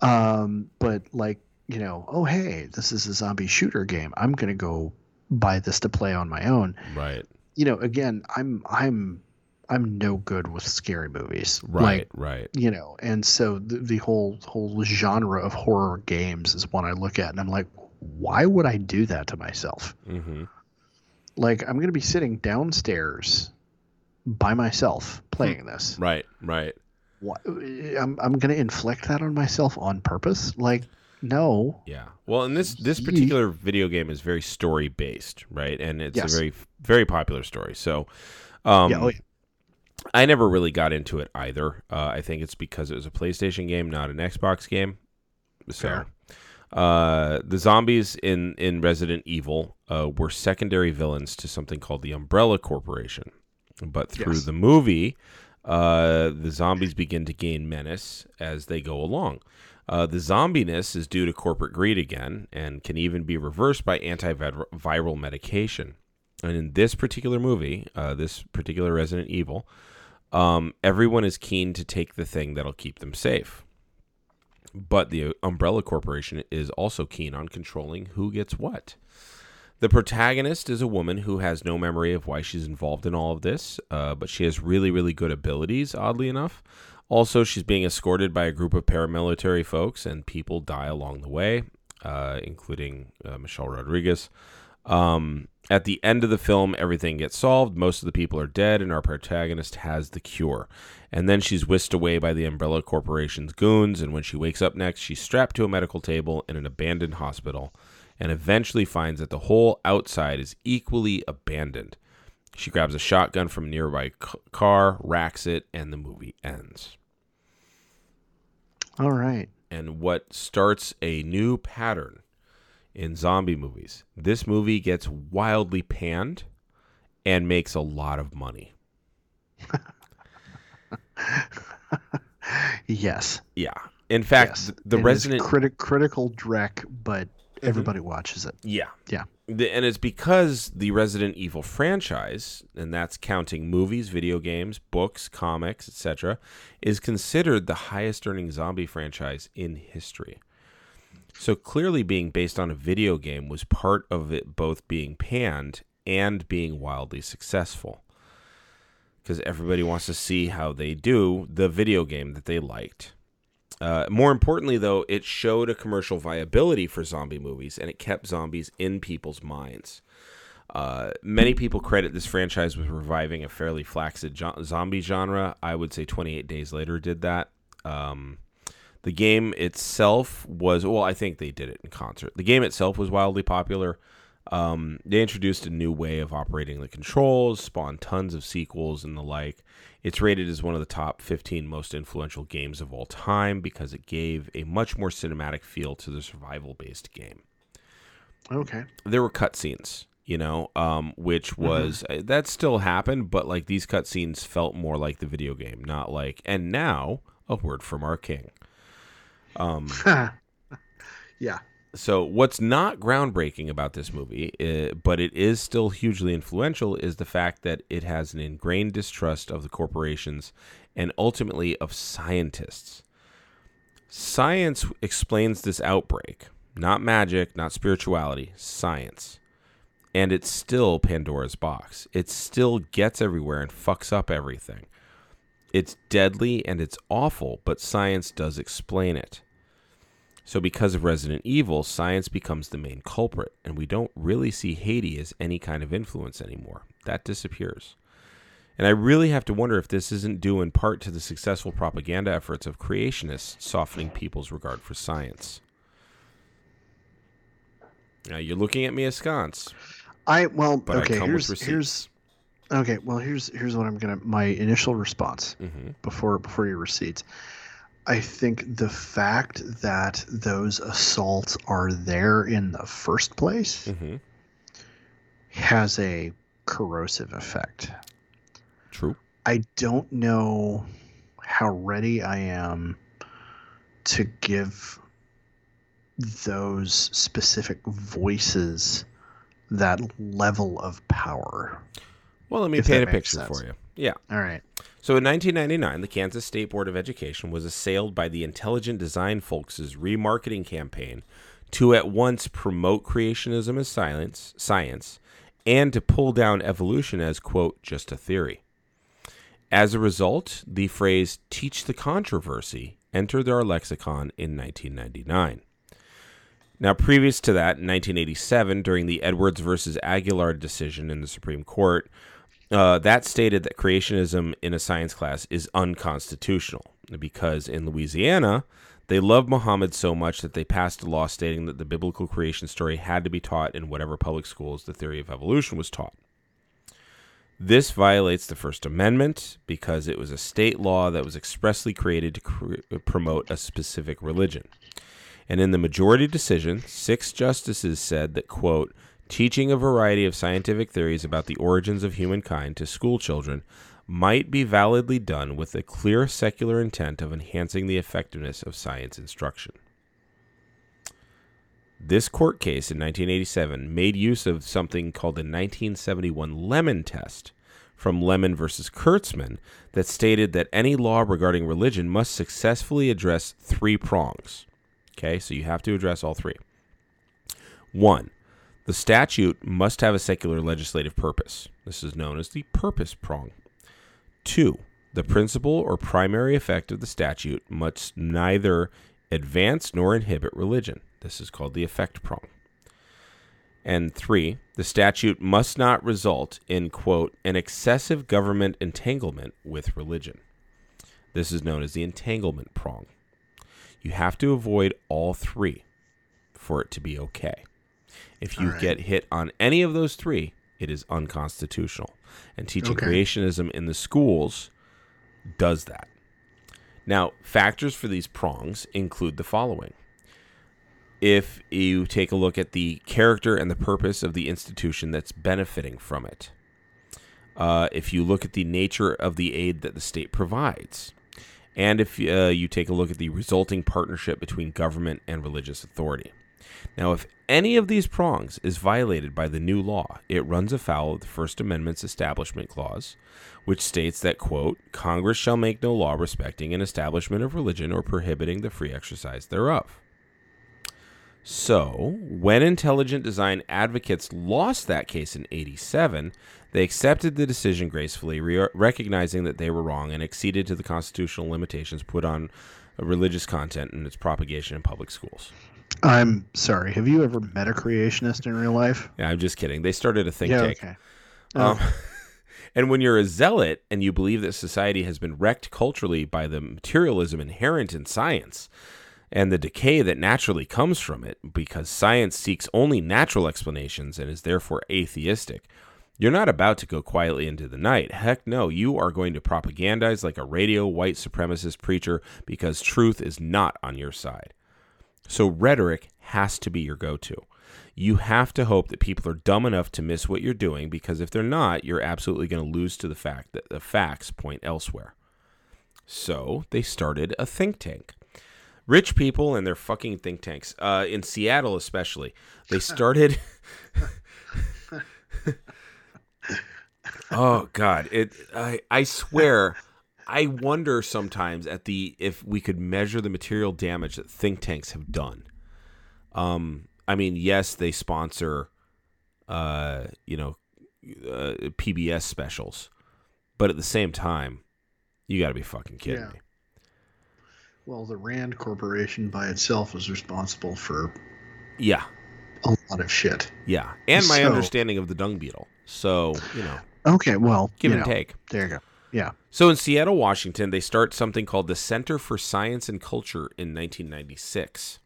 um, but like you know, oh hey, this is a zombie shooter game. I'm gonna go buy this to play on my own. Right. You know, again, I'm I'm I'm no good with scary movies. Right, Like, right. you know, and so the, the whole whole genre of horror games is one I look at and I'm like, why would I do that to myself? Mm-hmm. Like I'm going to be sitting downstairs by myself playing this. Right, right. Why, I'm I'm going to inflict that on myself on purpose? Like no. Yeah. Well, and this this particular video game is very story based, right? And it's Yes. a very very popular story. So, um, yeah, oh, yeah. I never really got into it either. Uh, I think it's because it was a PlayStation game, not an Xbox game. So, Fair. uh, the zombies in in Resident Evil uh, were secondary villains to something called the Umbrella Corporation. But through Yes. the movie, uh, the zombies begin to gain menace as they go along. Uh, the zombiness is due to corporate greed again and can even be reversed by antiviral medication. And in this particular movie, uh, this particular Resident Evil, um, everyone is keen to take the thing that'll keep them safe. But the Umbrella Corporation is also keen on controlling who gets what. The protagonist is a woman who has no memory of why she's involved in all of this, uh, but she has really, really good abilities, oddly enough. Also, she's being escorted by a group of paramilitary folks, and people die along the way, uh, including uh, Michelle Rodriguez. Um, at the end of the film, everything gets solved. Most of the people are dead, and our protagonist has the cure. And then she's whisked away by the Umbrella Corporation's goons. And when she wakes up next, she's strapped to a medical table in an abandoned hospital and eventually finds that the whole outside is equally abandoned. She grabs a shotgun from a nearby c- car, racks it, and the movie ends. All right. And what starts a new pattern in zombie movies. This movie gets wildly panned and makes a lot of money. Yes. Yeah. In fact, yes. the It is Resident criti- critical dreck, but mm-hmm. everybody watches it. Yeah. Yeah. The, and it's because the Resident Evil franchise, and that's counting movies, video games, books, comics, etc., is considered the highest earning zombie franchise in history. So clearly, being based on a video game was part of it both being panned and being wildly successful. Because everybody wants to see how they do the video game that they liked. Uh, more importantly, though, it showed a commercial viability for zombie movies and it kept zombies in people's minds. Uh, many people credit this franchise with reviving a fairly flaccid jo- zombie genre. I would say 28 Days Later did that. Um, the game itself was, well, I think they did it in concert. The game itself was wildly popular. Um, they introduced a new way of operating the controls, spawned tons of sequels and the like. It's rated as one of the top 15 most influential games of all time because it gave a much more cinematic feel to the survival based game. Okay. There were cutscenes, you know, um, which was uh, that still happened, but like these cutscenes felt more like the video game, not like, and now a word from our king. Um, yeah. so what's not groundbreaking about this movie, uh, but it is still hugely influential, is the fact that it has an ingrained distrust of the corporations and ultimately of scientists. Science explains this outbreak, not magic, not spirituality, science. And it's still Pandora's box. It still gets everywhere and fucks up everything. It's deadly and it's awful, but science does explain it. So, because of Resident Evil, science becomes the main culprit, and we don't really see Haiti as any kind of influence anymore. That disappears. And I really have to wonder if this isn't due in part to the successful propaganda efforts of creationists softening people's regard for science. Now, you're looking at me askance. I well But I okay. come here's here's okay. Well, here's here's what I'm gonna my initial response hmm before before your receipts. I think the fact that those assaults are there in the first place hmm has a corrosive effect. True. I don't know how ready I am to give those specific voices that level of power. Well, let me paint a picture sense. for you. Yeah. All right. So in 1999, the Kansas State Board of Education was assailed by the Intelligent Design Folks' remarketing campaign to at once promote creationism as science, science and to pull down evolution as, quote, just a theory. As a result, the phrase teach the controversy entered our lexicon in 1999. Now, previous to that, in 1987, during the Edwards versus Aguillard decision in the Supreme Court, uh, that stated that creationism in a science class is unconstitutional because in Louisiana, they loved Muhammad so much that they passed a law stating that the biblical creation story had to be taught in whatever public schools the theory of evolution was taught. This violates the First Amendment because it was a state law that was expressly created to promote a specific religion. And in the majority decision, six justices said that, quote, teaching a variety of scientific theories about the origins of humankind to school children might be validly done with the clear secular intent of enhancing the effectiveness of science instruction. This court case in 1987 made use of something called the 1971 Lemon test from Lemon versus Kurtzman that stated that any law regarding religion must successfully address three prongs. Okay, so you have to address all three. One, the statute must have a secular legislative purpose. This is known as the purpose prong. Two, the principal or primary effect of the statute must neither advance nor inhibit religion. This is called the effect prong. And three, the statute must not result in, quote, an excessive government entanglement with religion. This is known as the entanglement prong. You have to avoid all three for it to be okay. If you right. get hit on any of those three, it is unconstitutional. And teaching Okay. creationism in the schools does that. Now, factors for these prongs include the following. If you take a look at the character and the purpose of the institution that's benefiting from it, uh, if you look at the nature of the aid that the state provides, and if uh, you take a look at the resulting partnership between government and religious authority. Now, if any of these prongs is violated by the new law, it runs afoul of the First Amendment's Establishment Clause, which states that, quote, Congress shall make no law respecting an establishment of religion or prohibiting the free exercise thereof. So, when intelligent design advocates lost that case in 87, they accepted the decision gracefully, re- recognizing that they were wrong and acceded to the constitutional limitations put on religious content and its propagation in public schools. I'm sorry. Have you ever met a creationist in real life? Yeah, I'm just kidding. They started a think yeah. tank. Okay. Um, and when you're a zealot and you believe that society has been wrecked culturally by the materialism inherent in science and the decay that naturally comes from it, because science seeks only natural explanations and is therefore atheistic, you're not about to go quietly into the night. Heck no, you are going to propagandize like a radio white supremacist preacher because truth is not on your side. So rhetoric has to be your go to. You have to hope that people are dumb enough to miss what you're doing because if they're not, you're absolutely going to lose to the fact that the facts point elsewhere. So they started a think tank. Rich people and their fucking think tanks, uh, in Seattle especially, they started. oh God! It I I swear, I wonder sometimes at the if we could measure the material damage that think tanks have done. Um, I mean, yes, they sponsor, uh, you know, uh, PBS specials, but at the same time, you got to be fucking kidding Yeah. me. Well, the Rand Corporation by itself is responsible for Yeah, a lot of shit. yeah, and my So- understanding of the dung beetle. So you know, Okay, well, give and know, take. There you go. Yeah. So in Seattle, Washington, they start something called the Center for Science and Culture in 1996.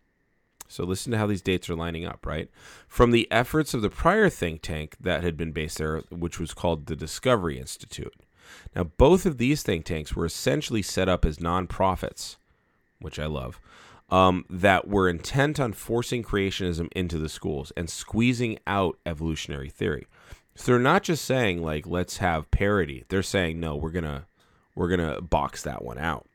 So listen to how these dates are lining up, right? From the efforts of the prior think tank that had been based there, which was called the Discovery Institute. Now, both of these think tanks were essentially set up as nonprofits, which I love, um, that were intent on forcing creationism into the schools and squeezing out evolutionary theory. So they're not just saying like let's have parity. They're saying no, we're gonna we're gonna box that one out.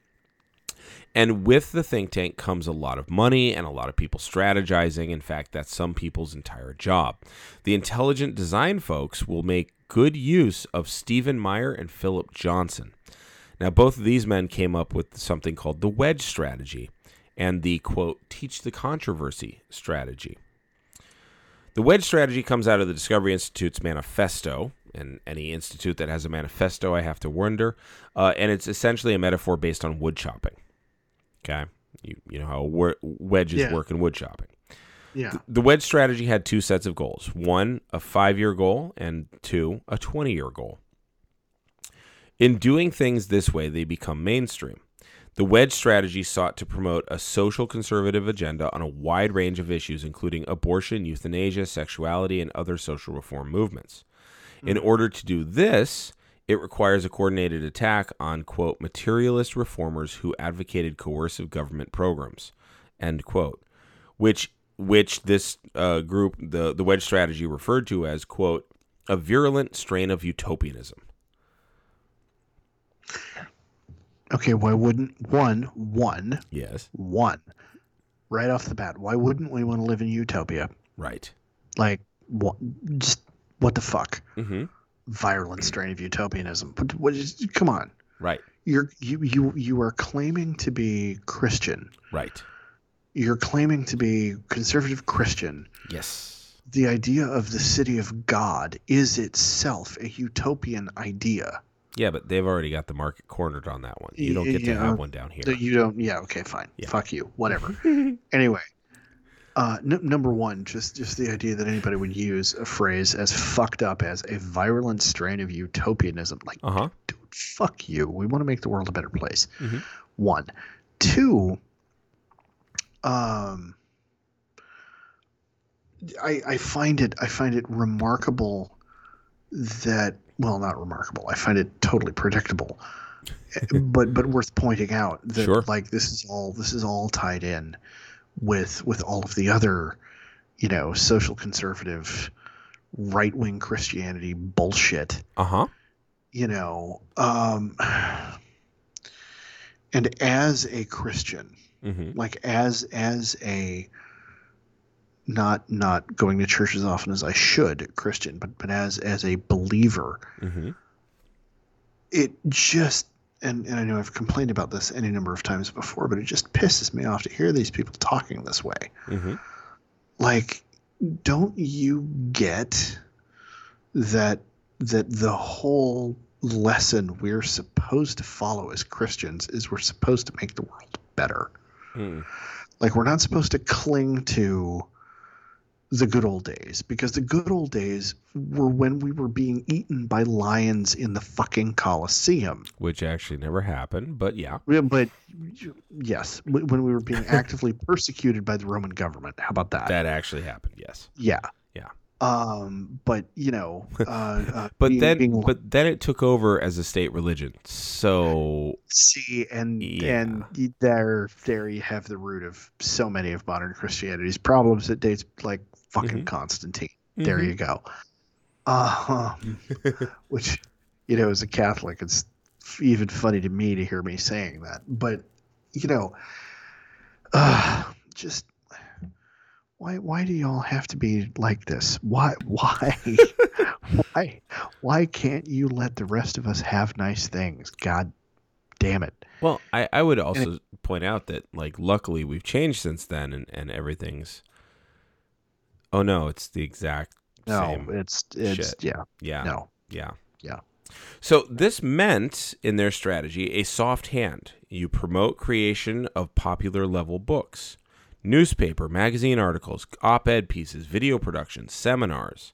And with the think tank comes a lot of money and a lot of people strategizing. In fact, that's some people's entire job. The intelligent design folks will make good use of Stephen Meyer and Philip Johnson. Now, both of these men came up with something called the wedge strategy and the quote, teach the controversy strategy. The wedge strategy comes out of the Discovery Institute's manifesto, and any institute that has a manifesto, I have to wonder. Uh, and it's essentially a metaphor based on wood chopping. Okay, you you know how wor- wedges Yeah. work in wood chopping. Yeah. The wedge strategy had two sets of goals: one, a five-year goal, and two, a twenty-year goal. In doing things this way, they become mainstream. The wedge strategy sought to promote a social conservative agenda on a wide range of issues, including abortion, euthanasia, sexuality, and other social reform movements. In order to do this, it requires a coordinated attack on, quote, materialist reformers who advocated coercive government programs, end quote, which which this uh, group, the, the wedge strategy, referred to as, quote, a virulent strain of utopianism. Okay, why wouldn't one one Yes. one right off the bat? Why wouldn't we want to live in utopia? Right. Like, what? Just what the fuck? Mm-hmm. Virulent strain of utopianism. But what is? Come on, Right. you're you you you are claiming to be Christian. Right. You're claiming to be conservative Christian. Yes. The idea of the city of God is itself a utopian idea. Yeah, but they've already got the market cornered on that one. You don't get to have one down here. You don't. Yeah. Okay. Fine. Yeah. Fuck you. Whatever. anyway, uh, n- number one, just just the idea that anybody would use a phrase as fucked up as a virulent strain of utopianism. Like, Uh huh. dude, fuck you. We want to make the world a better place. Mhm. One, two. Um, I I find it I find it remarkable that well not remarkable I find it totally predictable, but but worth pointing out that Sure. like this is all this is all tied in with with all of the other you know social conservative right wing Christianity bullshit Uh huh. you know um and as a christian Mm-hmm. like as as a not not going to church as often as i should christian but but as as a believer Mm-hmm. it just and, and i know i've complained about this any number of times before but it just pisses me off to hear these people talking this way Mm-hmm. like don't you get that that the whole lesson we're supposed to follow as Christians is we're supposed to make the world better. Mm. Like we're not supposed to cling to the good old days because the good old days were when we were being eaten by lions in the fucking Colosseum. Which actually never happened, but yeah. Yeah, But yes, when we were being actively persecuted by the Roman government. How about that? That actually happened. Yes. Yeah. Yeah. Um, but you know, uh, uh But being- then, being- but then it took over as a state religion. So see, and Yeah. and there, there you have the root of so many of modern Christianity's problems. It dates like fucking Mhm. Constantine. There Mhm. you go. Uh, which, you know, as a Catholic, it's even funny to me to hear me saying that. But you know, uh, just why why do y'all have to be like this? Why why why why can't you let the rest of us have nice things? God damn it. Well, I, I would also point out that like luckily we've changed since then and, and everything's Oh no, it's the exact No, same. it's it's shit. yeah, yeah. no. Yeah. Yeah. So this meant in their strategy a soft hand. You promote creation of popular level books, newspaper, magazine articles, op-ed pieces, video productions, seminars.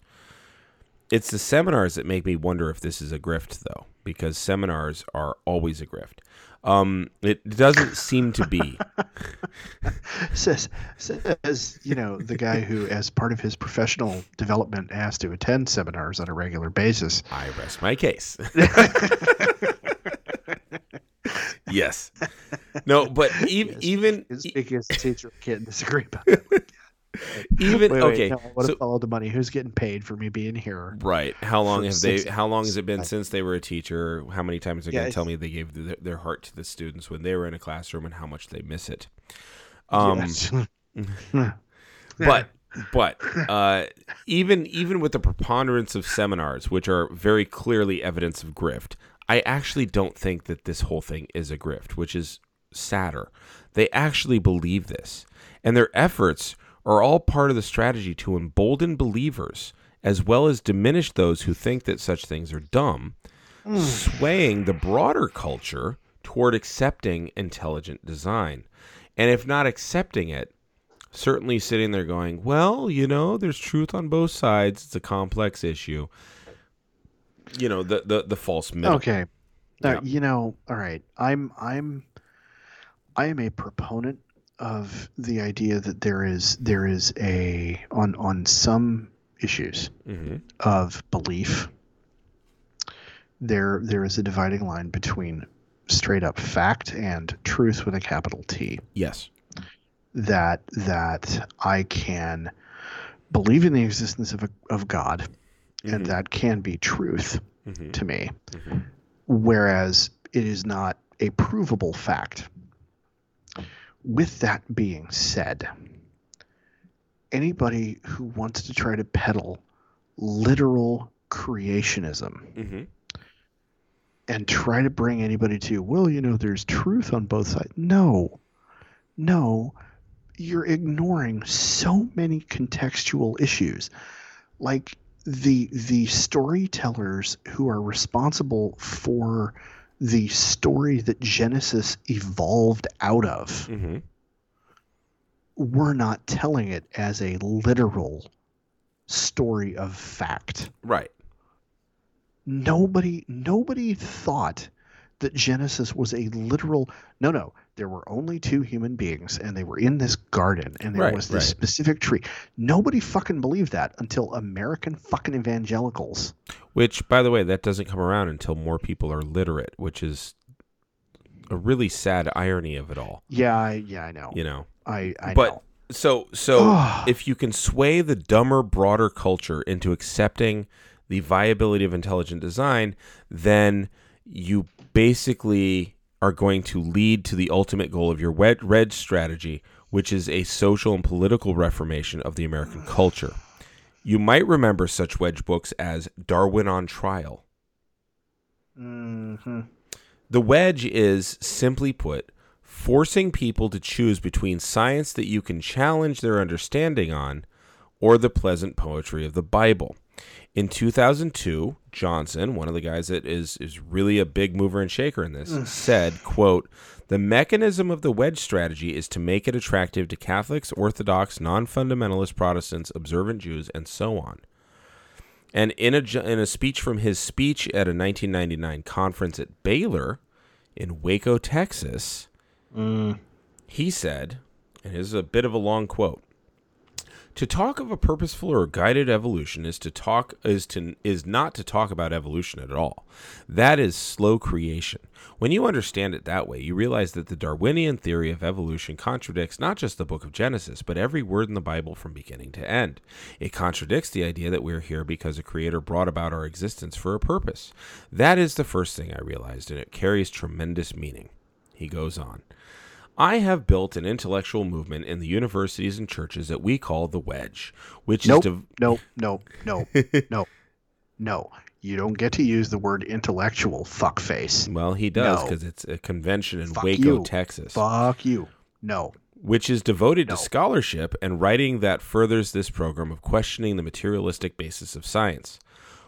It's the seminars that make me wonder if this is a grift though, because seminars are always a grift. Um, it doesn't seem to be. Says says you know the guy who, as part of his professional development, has to attend seminars on a regular basis. I rest my case. yes. No, but e- Yes. even His biggest teacher can't disagree about that. even Wait, wait, okay. no, to so- follow the money. Who's getting paid for me being here? Right. How long have they? How long has it been since they were a teacher? How many times are they Yeah, going to tell me they gave their, their heart to the students when they were in a classroom and how much they miss it? Um, Yes. but but uh, even even with the preponderance of seminars, which are very clearly evidence of grift, I actually don't think that this whole thing is a grift, which is sadder. They actually believe this, and their efforts are all part of the strategy to embolden believers as well as diminish those who think that such things are dumb, hmm. swaying the broader culture toward accepting intelligent design. And if not accepting it, certainly sitting there going, well, you know, there's truth on both sides. It's a complex issue. You know, the the, the false myth. Okay. Yeah. you know, all right. I'm I'm I am a proponent of the idea that there is there is a on on some issues hmm of belief there there is a dividing line between straight up fact and truth with a capital T Yes. that that I can believe in the existence of a, of God and Mhm. that can be truth Mhm. to me Mhm. whereas it is not a provable fact. With that being said, anybody who wants to try to peddle literal creationism hmm and try to bring anybody to, well, you know, there's truth on both sides. No, no, you're ignoring so many contextual issues. Like the the storytellers who are responsible for the story that Genesis evolved out of hmm were not telling it as a literal story of fact. Right. nobody nobody thought that genesis was a literal no no there were only two human beings and they were in this garden and there Right, was this right. specific tree nobody fucking believed that until american fucking evangelicals Which, by the way, that doesn't come around until more people are literate, which is a really sad irony of it all. yeah I, yeah i know You know. i i but know so so if you can sway the dumber, broader culture into accepting the viability of intelligent design, then you basically are going to lead to the ultimate goal of your wedge strategy, which is a social and political reformation of the American culture. You might remember such wedge books as Darwin on Trial. hmm The wedge is, simply put, forcing people to choose between science that you can challenge their understanding on or the pleasant poetry of the Bible. In 2002, Johnson, one of the guys that is is really a big mover and shaker in this, said, quote, "The mechanism of the wedge strategy is to make it attractive to Catholics, Orthodox, non-fundamentalist Protestants, observant Jews, and so on." And in a in a speech from his speech at a 1999 conference at Baylor in Waco, Texas, mm. he said, and this is a bit of a long quote. To talk of a purposeful or guided evolution is to talk is to is not to talk about evolution at all. That is slow creation. When you understand it that way, you realize that the Darwinian theory of evolution contradicts not just the book of Genesis, but every word in the Bible from beginning to end. It contradicts the idea that we're here because a creator brought about our existence for a purpose. That is the first thing I realized, and it carries tremendous meaning. He goes on. I have built an intellectual movement in the universities and churches that we call the Wedge, which nope is div- nope nope nope no no you don't get to use the word intellectual fuckface well, he does No. because it's a convention in Fuck Waco, you. Texas, fuck you no which is devoted No. to scholarship and writing that furthers this program of questioning the materialistic basis of science.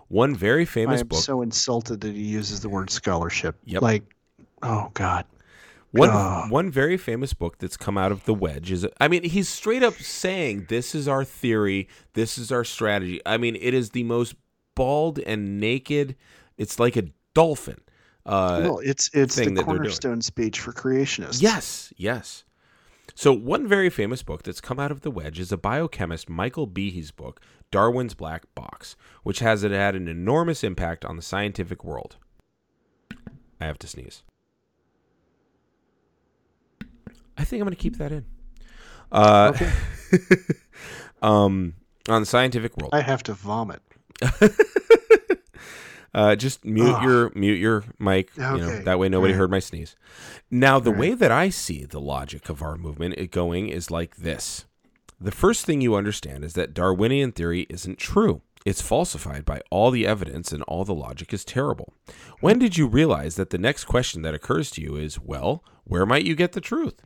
One very famous I am book. so insulted that he uses the word scholarship. Yep. Like, oh God. One one very famous book that's come out of the wedge is I mean he's straight up saying this is our theory, this is our strategy. I mean it is the most bald and naked. It's like a dolphin. Uh, well, it's it's the cornerstone speech for creationists. yes, yes. So one very famous book that's come out of the wedge is a biochemist Michael Behe's book Darwin's Black Box, which has it had an enormous impact on the scientific world. I have to sneeze. I think I'm going to keep that in. Uh, um, on the scientific world, I have to vomit. uh, just mute Ugh. your mute your mic. You know, Okay. that way nobody Alright. heard my sneeze. Now, the Alright. way that I see the logic of our movement going is like this. The first thing you understand is that Darwinian theory isn't true. It's falsified by all the evidence and all the logic is terrible. When did you realize that the next question that occurs to you is, well, where might you get the truth?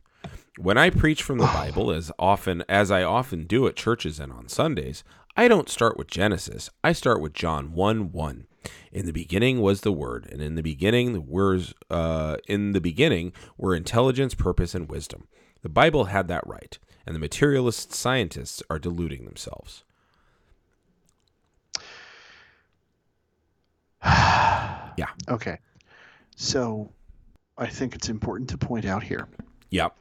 When I preach from the Bible as often as I often do at churches and on Sundays, I don't start with Genesis. I start with John 1 1. In the beginning was the Word, and in the beginning the words uh, in the beginning were intelligence, purpose, and wisdom. The Bible had that right, and the materialist scientists are deluding themselves. yeah. Okay. So I think it's important to point out here Yep.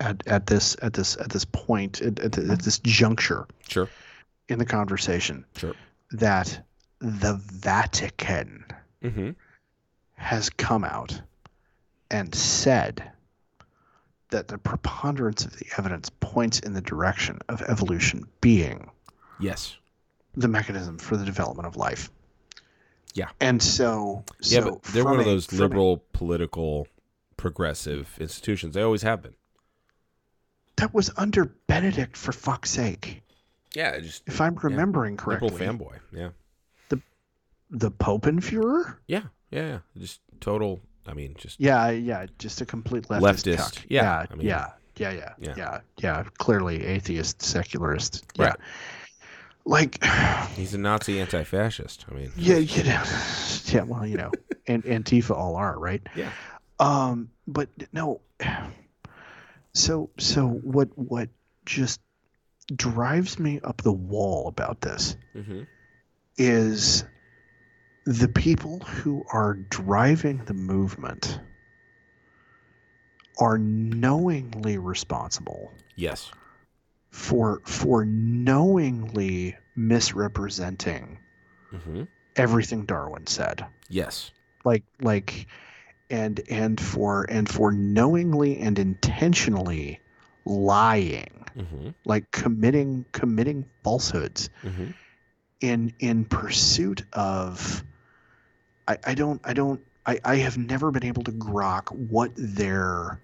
At, at this at this at this point at, at, at this juncture Sure. in the conversation Sure. that the Vatican Mm-hmm. has come out and said that the preponderance of the evidence points in the direction of evolution being Yes. the mechanism for the development of life. Yeah. And so, Yeah, so but they're one of those from a- liberal, political, progressive institutions. They always have been. That was under Benedict, for fuck's sake. Yeah, just If I'm remembering liberal correctly, fanboy. Yeah. the the Popenfuhrer. Yeah. Yeah. Yeah. Just total. I mean, just Yeah, yeah, just a complete leftist. Leftist, yeah, yeah, I mean- yeah, yeah, yeah, Yeah. yeah, yeah, Clearly atheist, secularist. Yeah, Right. like, he's a Nazi anti-fascist. I mean, yeah, you know, yeah. Well, you know, and Antifa all are right. Yeah. Um, but no. So, so what? What just drives me up the wall about this hmm is the people who are driving the movement are knowingly responsible yes, for for knowingly misrepresenting hmm everything Darwin said. Yes, like like and and for and for knowingly and intentionally lying. Hmm like committing committing falsehoods hmm in in pursuit of I, I don't I don't I, I have never been able to grok what their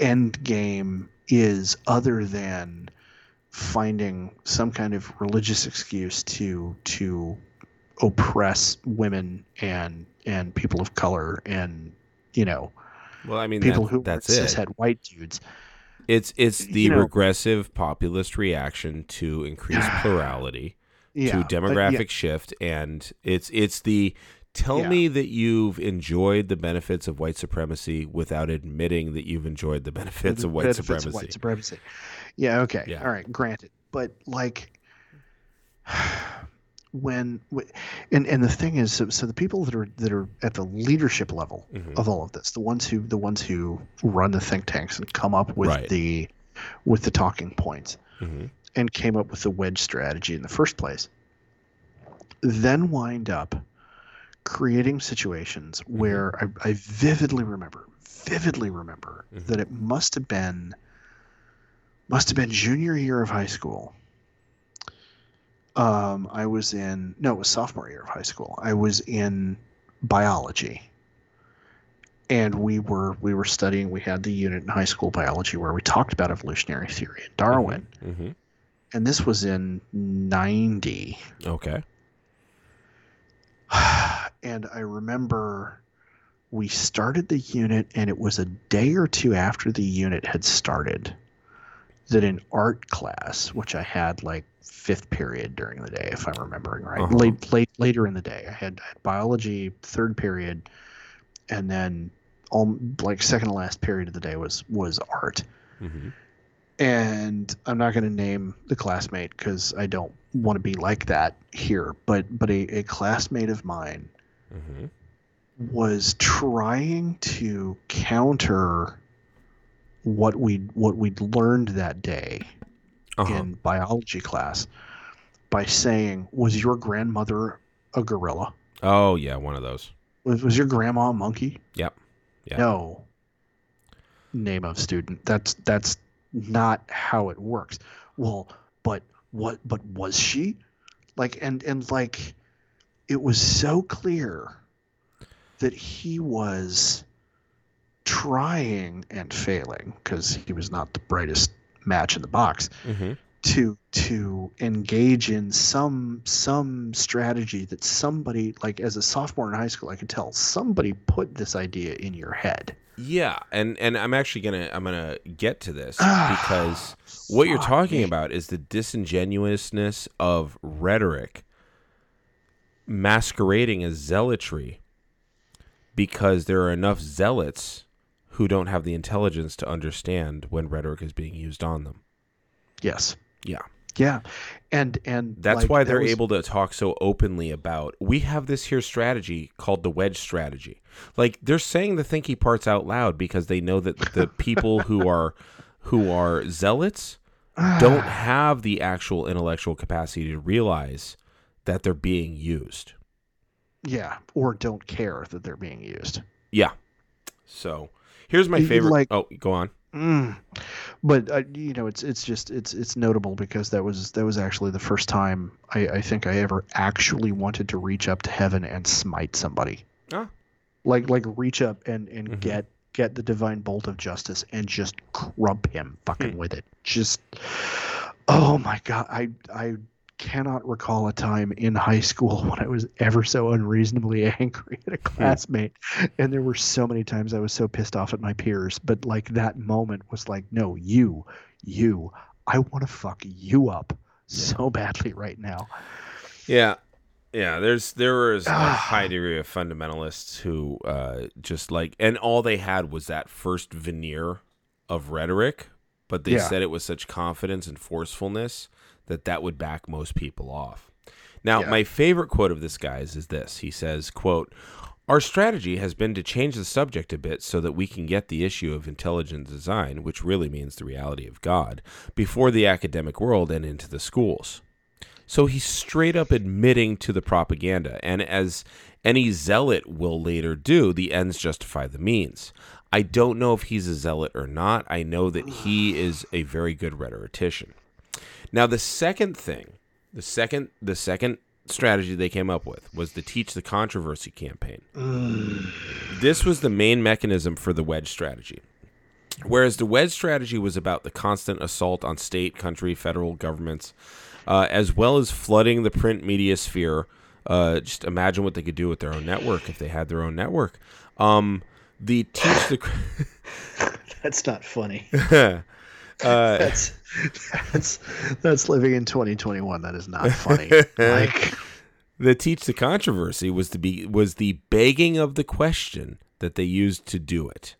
end game is other than finding some kind of religious excuse to to oppress women and and people of color and you know Well, I mean, people that- who that's it. cishet white dudes It's it's the you know- regressive populist reaction to increased plurality, yeah to but yeah, demographic shift, and it's it's the tell Yeah. me that you've enjoyed the benefits of white supremacy without admitting that you've enjoyed the benefits the of white benefits supremacy. of white supremacy. Yeah. Okay. Yeah. All right. Granted, but like when, and and the thing is, so, so the people that are that are at the leadership level Mhm. of all of this, the ones who the ones who run the think tanks and come up with Right. the with the talking points Mhm. and came up with the wedge strategy in the first place, then wind up creating situations Mm-hmm. where I, I vividly remember, vividly remember Mhm. that it must have been, must have been junior year of high school. Um, I was in no, it was sophomore year of high school. I was in biology, and we were we were studying. We had the unit in high school biology where we talked about evolutionary theory and Darwin, hmm and this was in ninety. Okay. and I remember we started the unit, and it was a day or two after the unit had started that in art class, which I had like fifth period during the day, if I'm remembering right, Uh-huh. late late later in the day, I had, I had biology third period, and then all like second to last period of the day was was art hmm and I'm not going to name the classmate because I don't want to be like that here. But but a, a classmate of mine hmm was trying to counter what we what we'd learned that day Uh-huh. in biology class by saying, "Was your grandmother a gorilla? Oh yeah, one of those. Was, was your grandma a monkey?" Yep. Yeah. No. Name of student. That's that's not how it works. Well, but what but was she? Like and and like it was so clear that he was trying and failing because he was not the brightest match in the box hmm to to engage in some some strategy that somebody like as a sophomore in high school I could tell somebody put this idea in your head. Yeah, and and I'm actually gonna I'm gonna get to this Ah, because what you're talking about is the disingenuousness of rhetoric masquerading as zealotry because there are enough zealots who don't have the intelligence to understand when rhetoric is being used on them. Yes. Yeah. Yeah. And and That's like, why they're was- able to talk so openly about we have this here strategy called the wedge strategy. Like they're saying the thinky parts out loud because they know that the people who are who are zealots don't have the actual intellectual capacity to realize that they're being used. Yeah, or don't care that they're being used. Yeah. So here's my favorite. like- oh, go on. Mm. But uh, you know, it's it's just it's it's notable because that was that was actually the first time I, I think I ever actually wanted to reach up to heaven and smite somebody. Ah. Like like reach up and and Mhm. get get the divine bolt of justice and just crump him fucking Hmm. with it. Just oh my god, I I cannot recall a time in high school when I was ever so unreasonably angry at a classmate. And there were so many times I was so pissed off at my peers, but like that moment was like, no, you, you, I want to fuck you up so badly right now. Yeah. Yeah, there's there was a Ah. high degree of fundamentalists who uh, just like, and all they had was that first veneer of rhetoric, but they Yeah. said it with such confidence and forcefulness that that would back most people off. Now, Yeah. my favorite quote of this guy's is this. He says, "quote Our strategy has been to change the subject a bit so that we can get the issue of intelligent design, which really means the reality of God, before the academic world and into the schools." So he's straight up admitting to the propaganda, and as any zealot will later do, the ends justify the means. I don't know if he's a zealot or not. I know that he is a very good rhetorician. Now, the second thing, the second, the second strategy they came up with was the teach the controversy campaign. This was the main mechanism for the wedge strategy. Whereas the wedge strategy was about the constant assault on state, country, federal governments, uh, as well as flooding the print media sphere. Uh, just imagine what they could do with their own network if they had their own network. Um, the teach the That's not funny. uh, That's that's that's living in 2021. That is not funny. like the teach the controversy was to be was the begging of the question that they used to do it.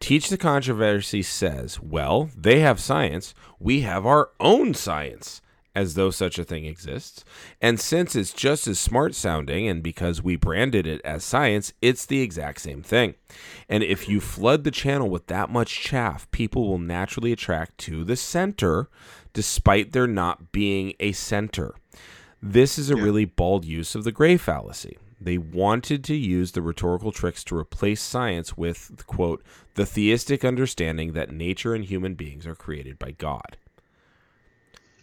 Teach the controversy says, well, they have science, we have our own science, as though such a thing exists. And since it's just as smart sounding, and because we branded it as science, it's the exact same thing. And if you flood the channel with that much chaff, people will naturally attract to the center, despite there not being a center. This is a really bald use of the gray fallacy. They wanted to use the rhetorical tricks to replace science with, quote, the theistic understanding that nature and human beings are created by God.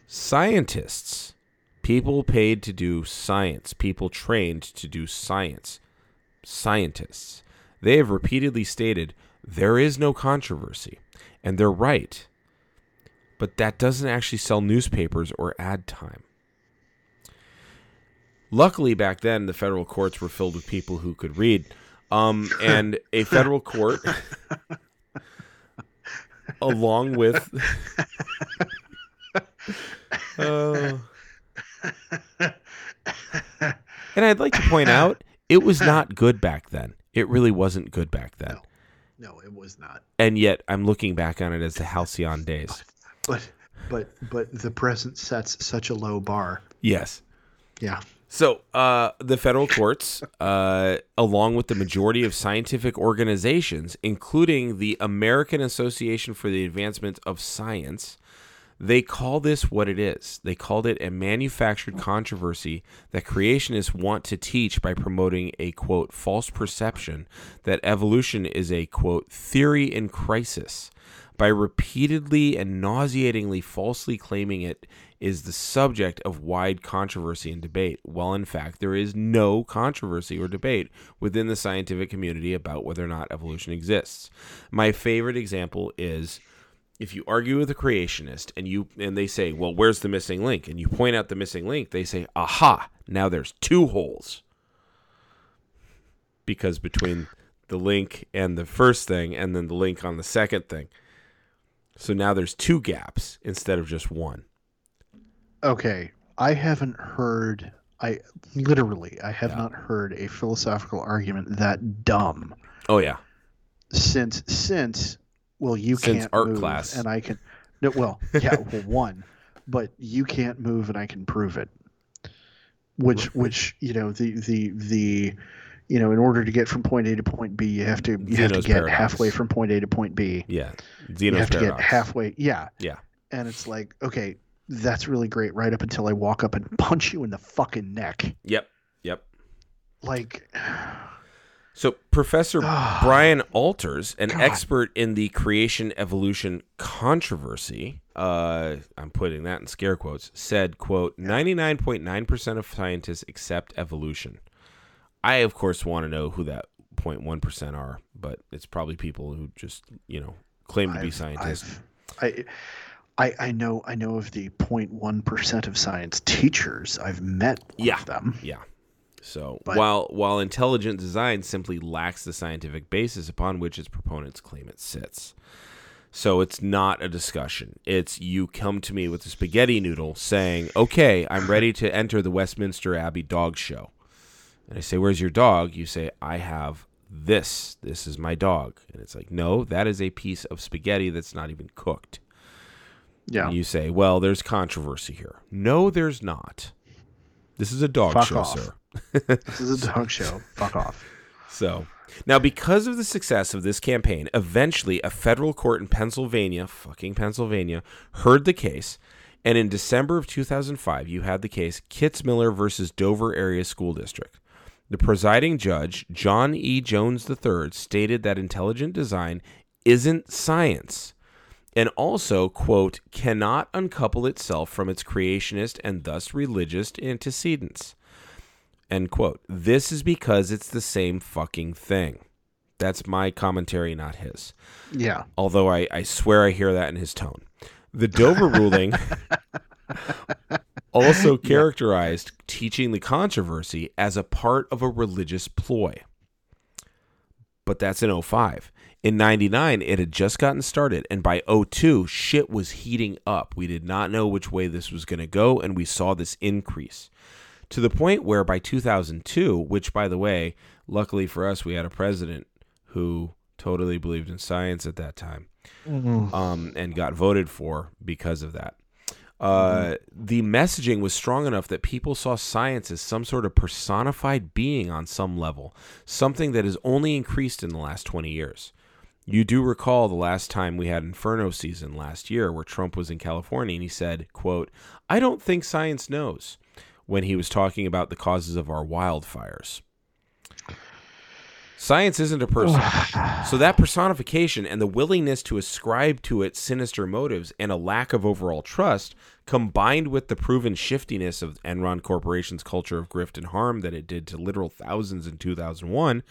Scientists, people paid to do science, people trained to do science, scientists, they have repeatedly stated there is no controversy, and they're right. But that doesn't actually sell newspapers or ad time. Luckily, back then, the federal courts were filled with people who could read. Um, and a federal court, along with. Oh. and I'd like to point out, it was not good back then. It really wasn't good back then. No. no, it was not. And yet, I'm looking back on it as the halcyon days. But but but the present sets such a low bar. Yes. Yeah. So, uh, the federal courts, uh, along with the majority of scientific organizations, including the American Association for the Advancement of Science, they call this what it is. They called it a manufactured controversy that creationists want to teach by promoting a quote false perception that evolution is a quote theory in crisis by repeatedly and nauseatingly falsely claiming it is the subject of wide controversy and debate, while in fact there is no controversy or debate within the scientific community about whether or not evolution exists. My favorite example is if you argue with a creationist and you and they say, "Well, where's the missing link?" and you point out the missing link, they say, "Aha, now there's two holes." Because between the link and the first thing and then the link on the second thing. So now there's two gaps instead of just one. Okay, I haven't heard. I literally, I have Yeah. not heard a philosophical argument that dumb Oh yeah. since since well you Since can't art move class. and I can. No, well, yeah, well, one, but you can't move and I can prove it. Which which you know the the the you know in order to get from point A to point B you have to you have to get paradox. halfay from point A to point B. Yeah. Zeno's you Zeno's have to get halfway. Yeah. Yeah. And it's like, okay, that's really great right up until I walk up and punch you in the fucking neck. Yep. Yep. Like, So Professor Ah. Brian Alters, an God. expert in the creation evolution controversy, uh, I'm putting that in scare quotes, said, quote, 99.9% of scientists accept evolution. I, of course, want to know who that 0.1% are, but it's probably people who just, you know, claim to be I've- scientists. I've- I, I I know I know of the 0.1 percent of science teachers. I've met one Yeah. of them. Yeah. So But- while while intelligent design simply lacks the scientific basis upon which its proponents claim it sits. So it's not a discussion. It's you come to me with a spaghetti noodle saying, "Okay, I'm ready to enter the Westminster Abbey dog show." And I say, "Where's your dog?" You say, "I have this. This is my dog." And it's like, "No, that is a piece of spaghetti that's not even cooked." Yeah. And you say, "Well, there's controversy here." No, there's not. This is a dog Fuck show, off. sir. This is a dog show. Fuck off. So now, because of the success of this campaign, eventually a federal court in Pennsylvania, fucking Pennsylvania, heard the case. And in December of 2005, you had the case Kitzmiller versus Dover Area School District. The presiding judge, John E. Jones III, stated that intelligent design isn't science and also, quote, cannot uncouple itself from its creationist and thus religious antecedents. End quote. This is because it's the same fucking thing. That's my commentary, not his. Yeah. Although I, I swear I hear that in his tone. The Dover ruling also characterized teaching the controversy as a part of a religious ploy. But that's in 05. In 99, it had just gotten started, and by 02, shit was heating up. We did not know which way this was going to go, and we saw this increase to the point where by 2002, which by the way, luckily for us, we had a president who totally believed in science at that time um, and got voted for because of that. Uh, The messaging was strong enough that people saw science as some sort of personified being on some level, something that has only increased in the last 20 years. You do recall the last time we had Inferno season last year where Trump was in California and he said, quote, I don't think science knows when he was talking about the causes of our wildfires. Science isn't a person. so that personification and the willingness to ascribe to it sinister motives and a lack of overall trust, combined with the proven shiftiness of Enron Corporation's culture of grift and harm that it did to literal thousands in 2001,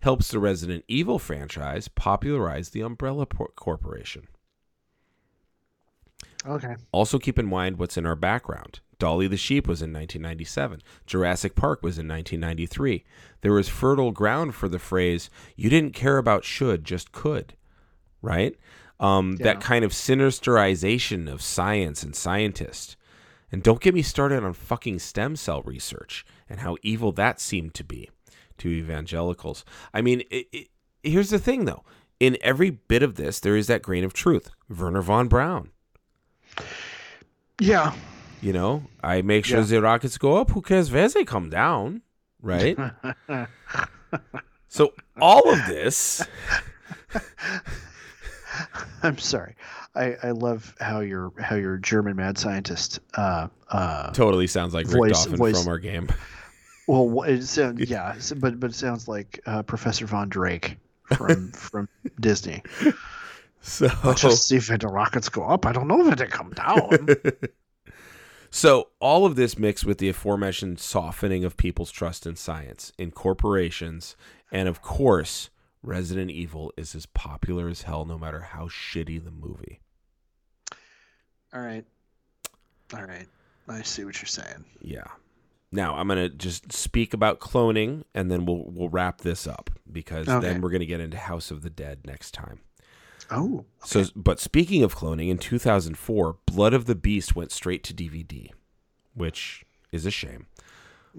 helps the Resident Evil franchise popularize the Umbrella Corporation. Okay. Also, keep in mind what's in our background. Dolly the Sheep was in 1997. Jurassic Park was in 1993. There was fertile ground for the phrase, you didn't care about should, just could. Right? Um, Yeah. That kind of sinisterization of science and scientists. And don't get me started on fucking stem cell research and how evil that seemed to be to evangelicals. I mean, it, it, here's the thing though. In every bit of this, there is that grain of truth. Wernher von Braun. Yeah. You know, I make sure Yeah. the rockets go up. Who cares where they come down? Right? so all of this, I'm sorry. I, I love how your how your German mad scientist uh uh totally sounds like Rick Voice- Dolphin voice- from our game. well it sounds yeah but but it sounds like uh, Professor Von Drake from from Disney. So, Just see if the rockets go up. I don't know if they come down. So all of this mixed with the aforementioned softening of people's trust in science, in corporations, and of course, Resident Evil is as popular as hell, no matter how shitty the movie. All right. All right. I see what you're saying. Yeah. Now I'm gonna just speak about cloning, and then we'll we'll wrap this up because Okay. then we're gonna get into House of the Dead next time. Oh. So, but speaking of cloning, in 2004, Blood of the Beast went straight to DVD, which is a shame.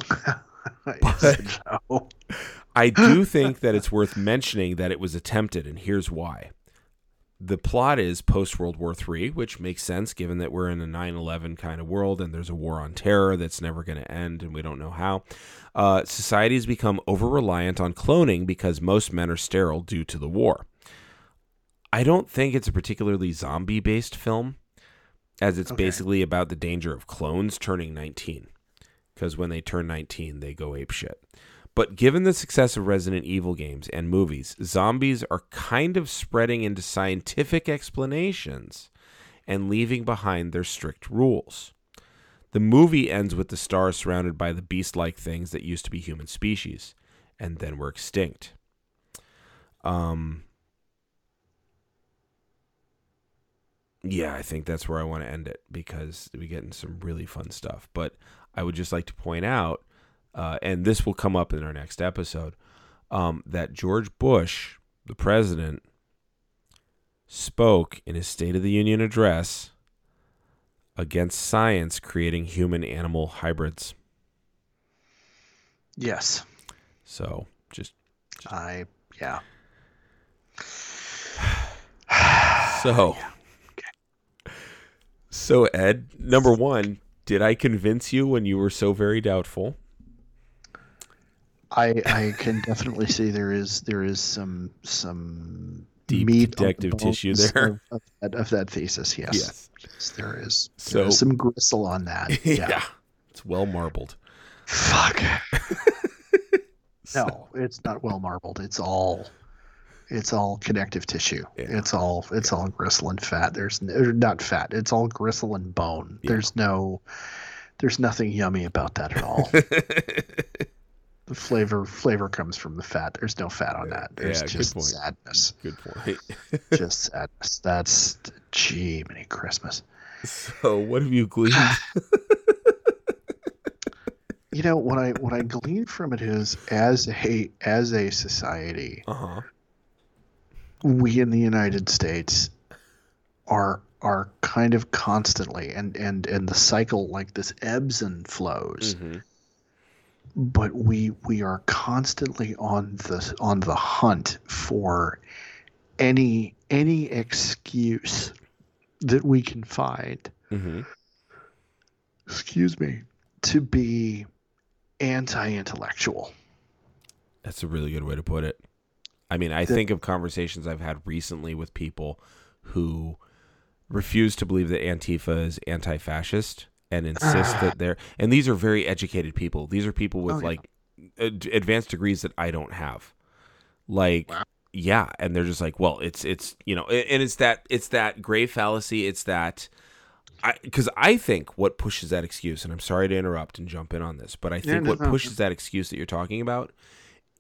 And no. I do think that it's worth mentioning that it was attempted, and here's why. The plot is post World War III, which makes sense given that we're in a 9 11 kind of world and there's a war on terror that's never going to end and we don't know how. Uh, society has become over reliant on cloning because most men are sterile due to the war. I don't think it's a particularly zombie based film, as it's Okay. basically about the danger of clones turning 19. Because when they turn 19, they go ape shit. But given the success of Resident Evil games and movies, zombies are kind of spreading into scientific explanations and leaving behind their strict rules. The movie ends with the stars surrounded by the beast like things that used to be human species and then were extinct. Um, yeah, I think that's where I want to end it because we get into some really fun stuff. But I would just like to point out, uh, and this will come up in our next episode, um, that George Bush, the president, spoke in his State of the Union address against science creating human animal hybrids. Yes. So just I yeah. so. So Ed, number one, did I convince you when you were so very doubtful? I I can definitely see there is there is some some Deep on the detective tissue there. of, of, that, of that thesis. Yes. Yes. Yes, there is. So- there is some gristle on that. Yeah. It's well marbled. Fuck. no, it's not well marbled. It's all it's all connective tissue. Yeah. It's all it's all gristle and fat. There's n- or not fat. It's all gristle and bone. Yeah. There's no there's nothing yummy about that at all. the flavor flavor comes from the fat. There's no fat on that. There's Yeah, good just point. sadness. Good point. just sadness. That's gee, many Christmas. so what have you gleaned? You know what I what I glean from it is as a as a society, Uh huh. We in the United States are are kind of constantly and and and the cycle like this ebbs and flows Mm-hmm. but we we are constantly on the on the hunt for any any excuse that we can find Mm-hmm. excuse me to be anti-intellectual That's a really good way to put it. I mean, I think of conversations I've had recently with people who refuse to believe that Antifa is anti-fascist and insist ah. that they're and these are very educated people. These are people with Oh, yeah. like ad- advanced degrees that I don't have. Like Wow. yeah, and they're just like, well, it's it's you know, and it's that it's that gray fallacy, it's that because I think what pushes that excuse, and I'm sorry to interrupt and jump in on this, but I think no, what no. pushes that excuse that you're talking about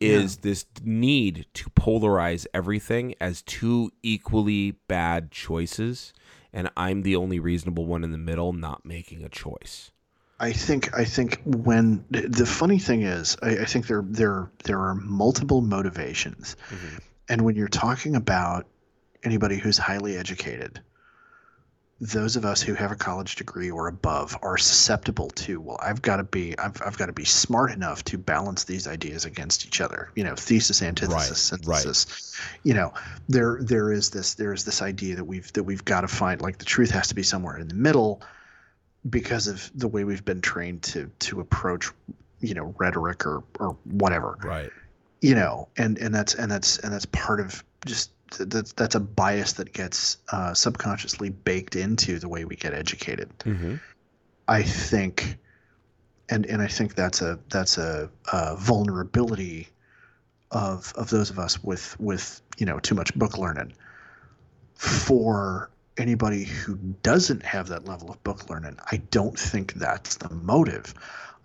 is this need to polarize everything as two equally bad choices, and I'm the only reasonable one in the middle, not making a choice. I think I think when the funny thing is, I, I think there there there are multiple motivations, Mhm. and when you're talking about anybody who's highly educated, those of us who have a college degree or above are susceptible to well, I've got to be I've, I've got to be smart enough to balance these ideas against each other. You know, thesis, antithesis, Right, right. synthesis. You know, there there is this there is this idea that we've that we've got to find like the truth has to be somewhere in the middle because of the way we've been trained to to approach you know rhetoric or or whatever Right. you know and and that's and that's and that's part of just that's that's a bias that gets uh, subconsciously baked into the way we get educated. Mm-hmm. i think and and i think that's a that's a, a vulnerability of of those of us with with you know too much book learning. For anybody who doesn't have that level of book learning i don't think that's the motive.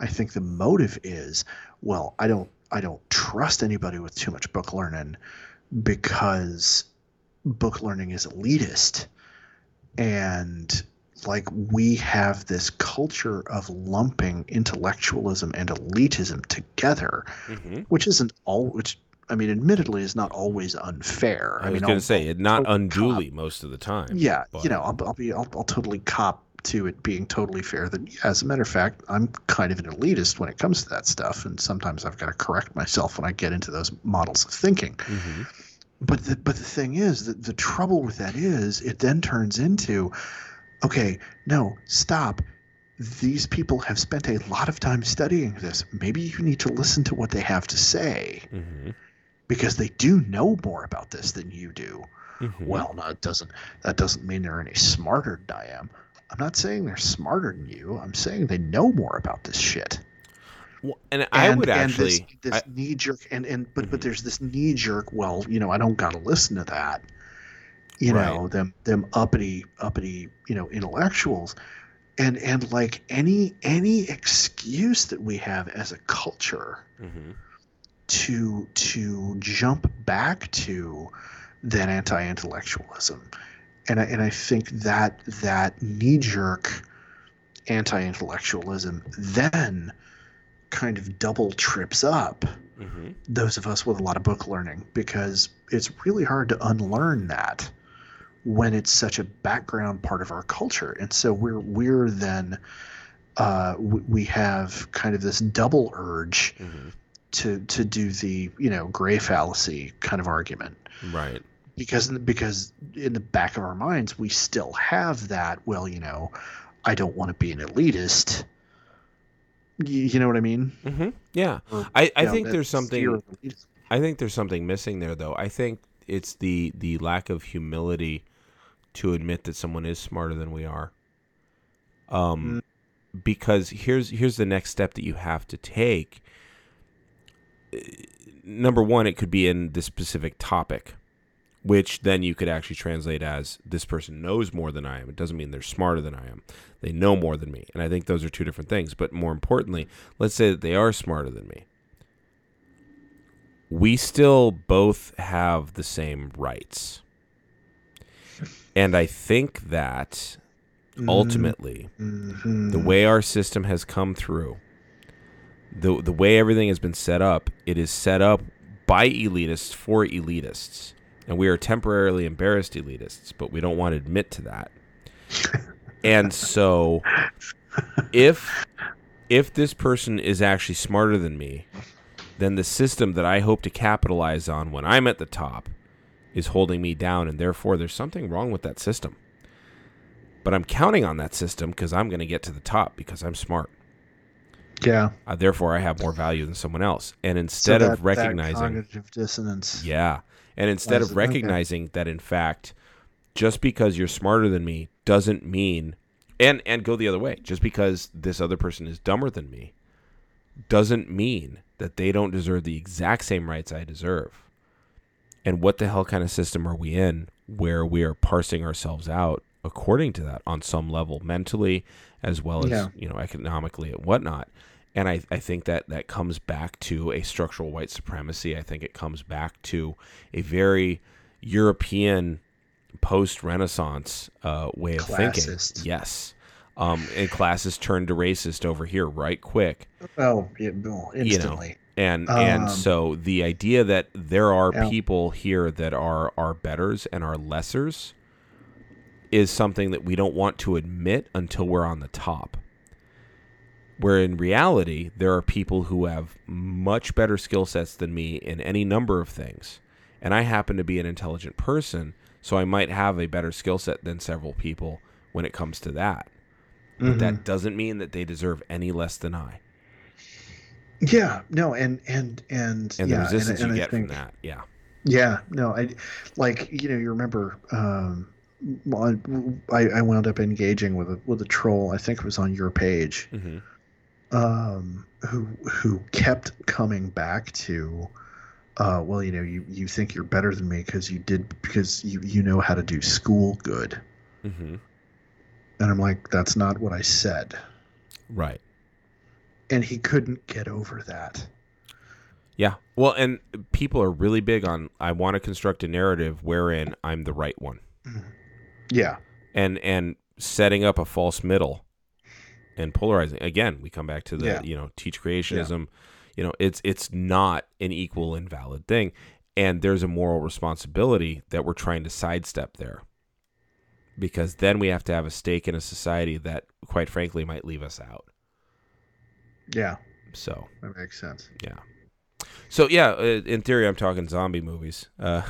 I think the motive is well i don't i don't trust anybody with too much book learning because book learning is elitist and like we have this culture of lumping intellectualism and elitism together, Mhm. which isn't all. Which I mean, admittedly, is not always unfair. I, was mean, going to say it not unduly most of the time. yeah, but- you know, I'll, I'll be, I'll, I'll totally cop to it being totally fair. That, as a matter of fact, I'm kind of an elitist when it comes to that stuff, and sometimes I've got to correct myself when I get into those models of thinking. Mhm. But the, but the thing is that the trouble with that is it then turns into, okay, no, stop. These people have spent a lot of time studying this. Maybe you need to listen to what they have to say Mhm. because they do know more about this than you do. Mhm. Well, no, it doesn't. That doesn't mean they're any smarter than I am. I'm not saying they're smarter than you. I'm saying they know more about this shit. Well, and I And- would and actually. this, I- this knee jerk and and but but Mhm. there's this knee jerk. Well, you know, I don't got to listen to that. You Right. know, them them uppity uppity you know intellectuals, and and like any any excuse that we have as a culture Mhm. to to jump back to that anti-intellectualism and I, and I think that that knee-jerk anti-intellectualism then kind of double trips up Mhm. those of us with a lot of book learning because it's really hard to unlearn that when it's such a background part of our culture and so we're we're then uh, we we have kind of this double urge Mhm. to to do the you know gray fallacy kind of argument Right. Because because in the back of our minds we still have that well you know I don't want to be an elitist you, you know what I mean hmm Yeah. Or, I, I know, think there's something. fear of elitism. I think there's something missing there, though. I think it's the the lack of humility to admit that someone is smarter than we are. Um, because here's here's the next step that you have to take. Number one, it could be in this specific topic, which then you could actually translate as this person knows more than I am. It doesn't mean they're smarter than I am. They know more than me, and I think those are two different things. But more importantly, let's say that they are smarter than me we still both have the same rights. And I think that ultimately, Mhm. the way our system has come through, the the way everything has been set up, it is set up by elitists for elitists. And we are temporarily embarrassed elitists, but we don't want to admit to that. and so if if this person is actually smarter than me, then the system that I hope to capitalize on when I'm at the top is holding me down, and therefore there's something wrong with that system. But I'm counting on that system because I'm going to get to the top because I'm smart. yeah Uh, therefore, I have more value than someone else. And instead So that- of that recognizing, cognitive dissonance yeah, and instead of it? Okay. recognizing that, in fact, just because you're smarter than me doesn't mean, and and go the other way, just because this other person is dumber than me, doesn't mean that they don't deserve the exact same rights I deserve. And what the hell kind of system are we in where we are parsing ourselves out according to that on some level, mentally as well as Yeah. you know economically and whatnot? And I, I think that that comes back to a structural white supremacy. I think it comes back to a very European post Renaissance uh, way of Classist. thinking. Yes. Um, and classes turned to racist over here right quick oh yeah, well, instantly and Um, and so the idea that there are Yeah. people here that are are betters and are lessers is something that we don't want to admit until we're on the top where in reality there are people who have much better skill sets than me in any number of things and i happen to be an intelligent person so i might have a better skill set than several people when it comes to that but Mhm. that doesn't mean that they deserve any less than i yeah no and and and and yeah, the resistance and, you I get think, from that yeah Yeah, no, I like you know you remember um, I I wound up engaging with a with a troll. I think it was on your page. mm-hmm. Um, who who kept coming back to, uh, well, you know, you you think you're better than me because you did because you you know how to do school good, Mm-hmm. and I'm like, that's not what I said, Right. and he couldn't get over that. Yeah. Well, and people are really big on I want to construct a narrative wherein I'm the right one. Yeah, And and setting up a false middle and polarizing. Again, we come back to the Yeah. you know teach creationism. You know, it's it's not an equal and valid thing, and there's a moral responsibility that we're trying to sidestep there. Because then we have to have a stake in a society that, quite frankly, might leave us out. Yeah, So, that makes sense. yeah. So yeah, uh, in theory, I'm talking zombie movies. Uh,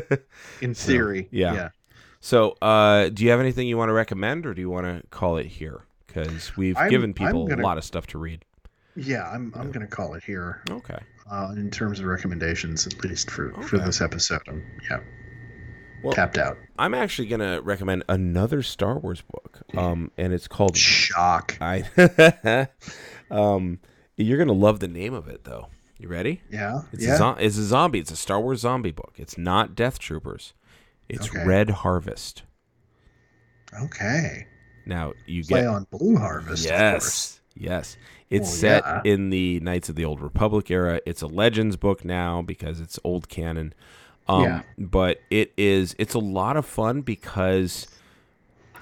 In theory, yeah. yeah. so, uh, do you have anything you want to recommend, or do you want to call it here? Because we've I'm- given people gonna- a lot of stuff to read. Yeah, I'm I'm gonna call it here Okay. uh, in terms of recommendations, at least for for this episode. I'm yeah Well- tapped out. I'm actually gonna recommend another Star Wars book, um, and it's called Shock. I. um, you're gonna love the name of it, though. You ready? Yeah, It's yeah. a zo- it's a zombie. It's a Star Wars zombie book. It's not Death Troopers. It's Okay. Red Harvest. okay. Now you Play get on Blue Harvest. Of course. yes, yes. It's Well, set yeah. in the Knights of the Old Republic era. It's a Legends book now because it's old canon. Um, Yeah. But it is. It's a lot of fun because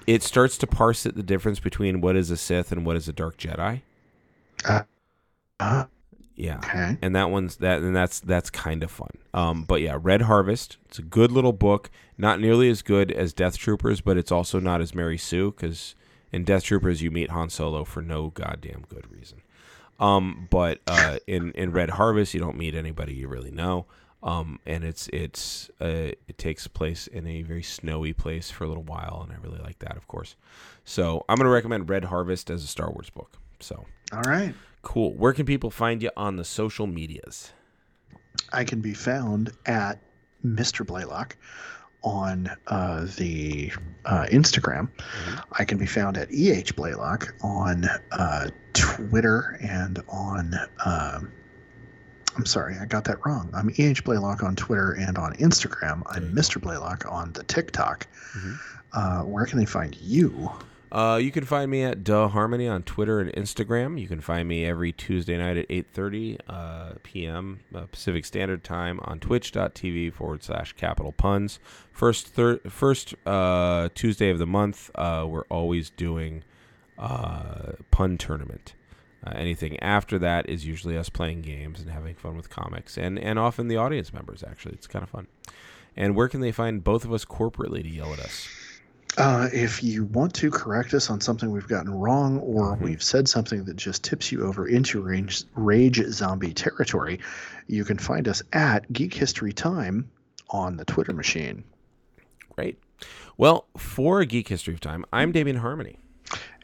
it starts to parse it the difference between what is a Sith and what is a Dark Jedi. Uh, Yeah. okay. and that one's that and that's that's kind of fun um but yeah red harvest it's a good little book not nearly as good as death troopers but it's also not as mary sue because in death troopers you meet han solo for no goddamn good reason um but uh in in red harvest you don't meet anybody you really know um and it's it's uh it takes place in a very snowy place for a little while and i really like that of course so i'm gonna recommend red harvest as a star wars book so All right. Cool where can people find you on the social medias I can be found at Mr. Blaylock on uh, the uh, Instagram. I can be found at EH Blaylock on uh, Twitter and on. um I'm sorry, I got that wrong. I'm EH Blaylock on Twitter and on Instagram. I'm. Mr. Blaylock on the TikTok. Mhm. Uh, where can they find you? Uh, you can find me at Duh Harmony on Twitter and Instagram. You can find me every Tuesday night at 8.30 uh, p.m. Uh, Pacific Standard Time on twitch.tv forward slash capital puns. First, thir- first uh, Tuesday of the month, uh, we're always doing uh, pun tournament. Anything after that is usually us playing games and having fun with comics, and, and often the audience members, actually. It's kind of fun. And where can they find both of us corporately to yell at us? Uh, if you want to correct us on something we've gotten wrong or we've said something that just tips you over into rage, rage zombie territory, you can find us at Geek History Time on the Twitter machine. Great. Well, for Geek History of Time, I'm Damien Harmony.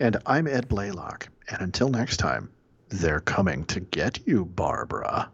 And I'm Ed Blaylock. And until next time, they're coming to get you, Barbara.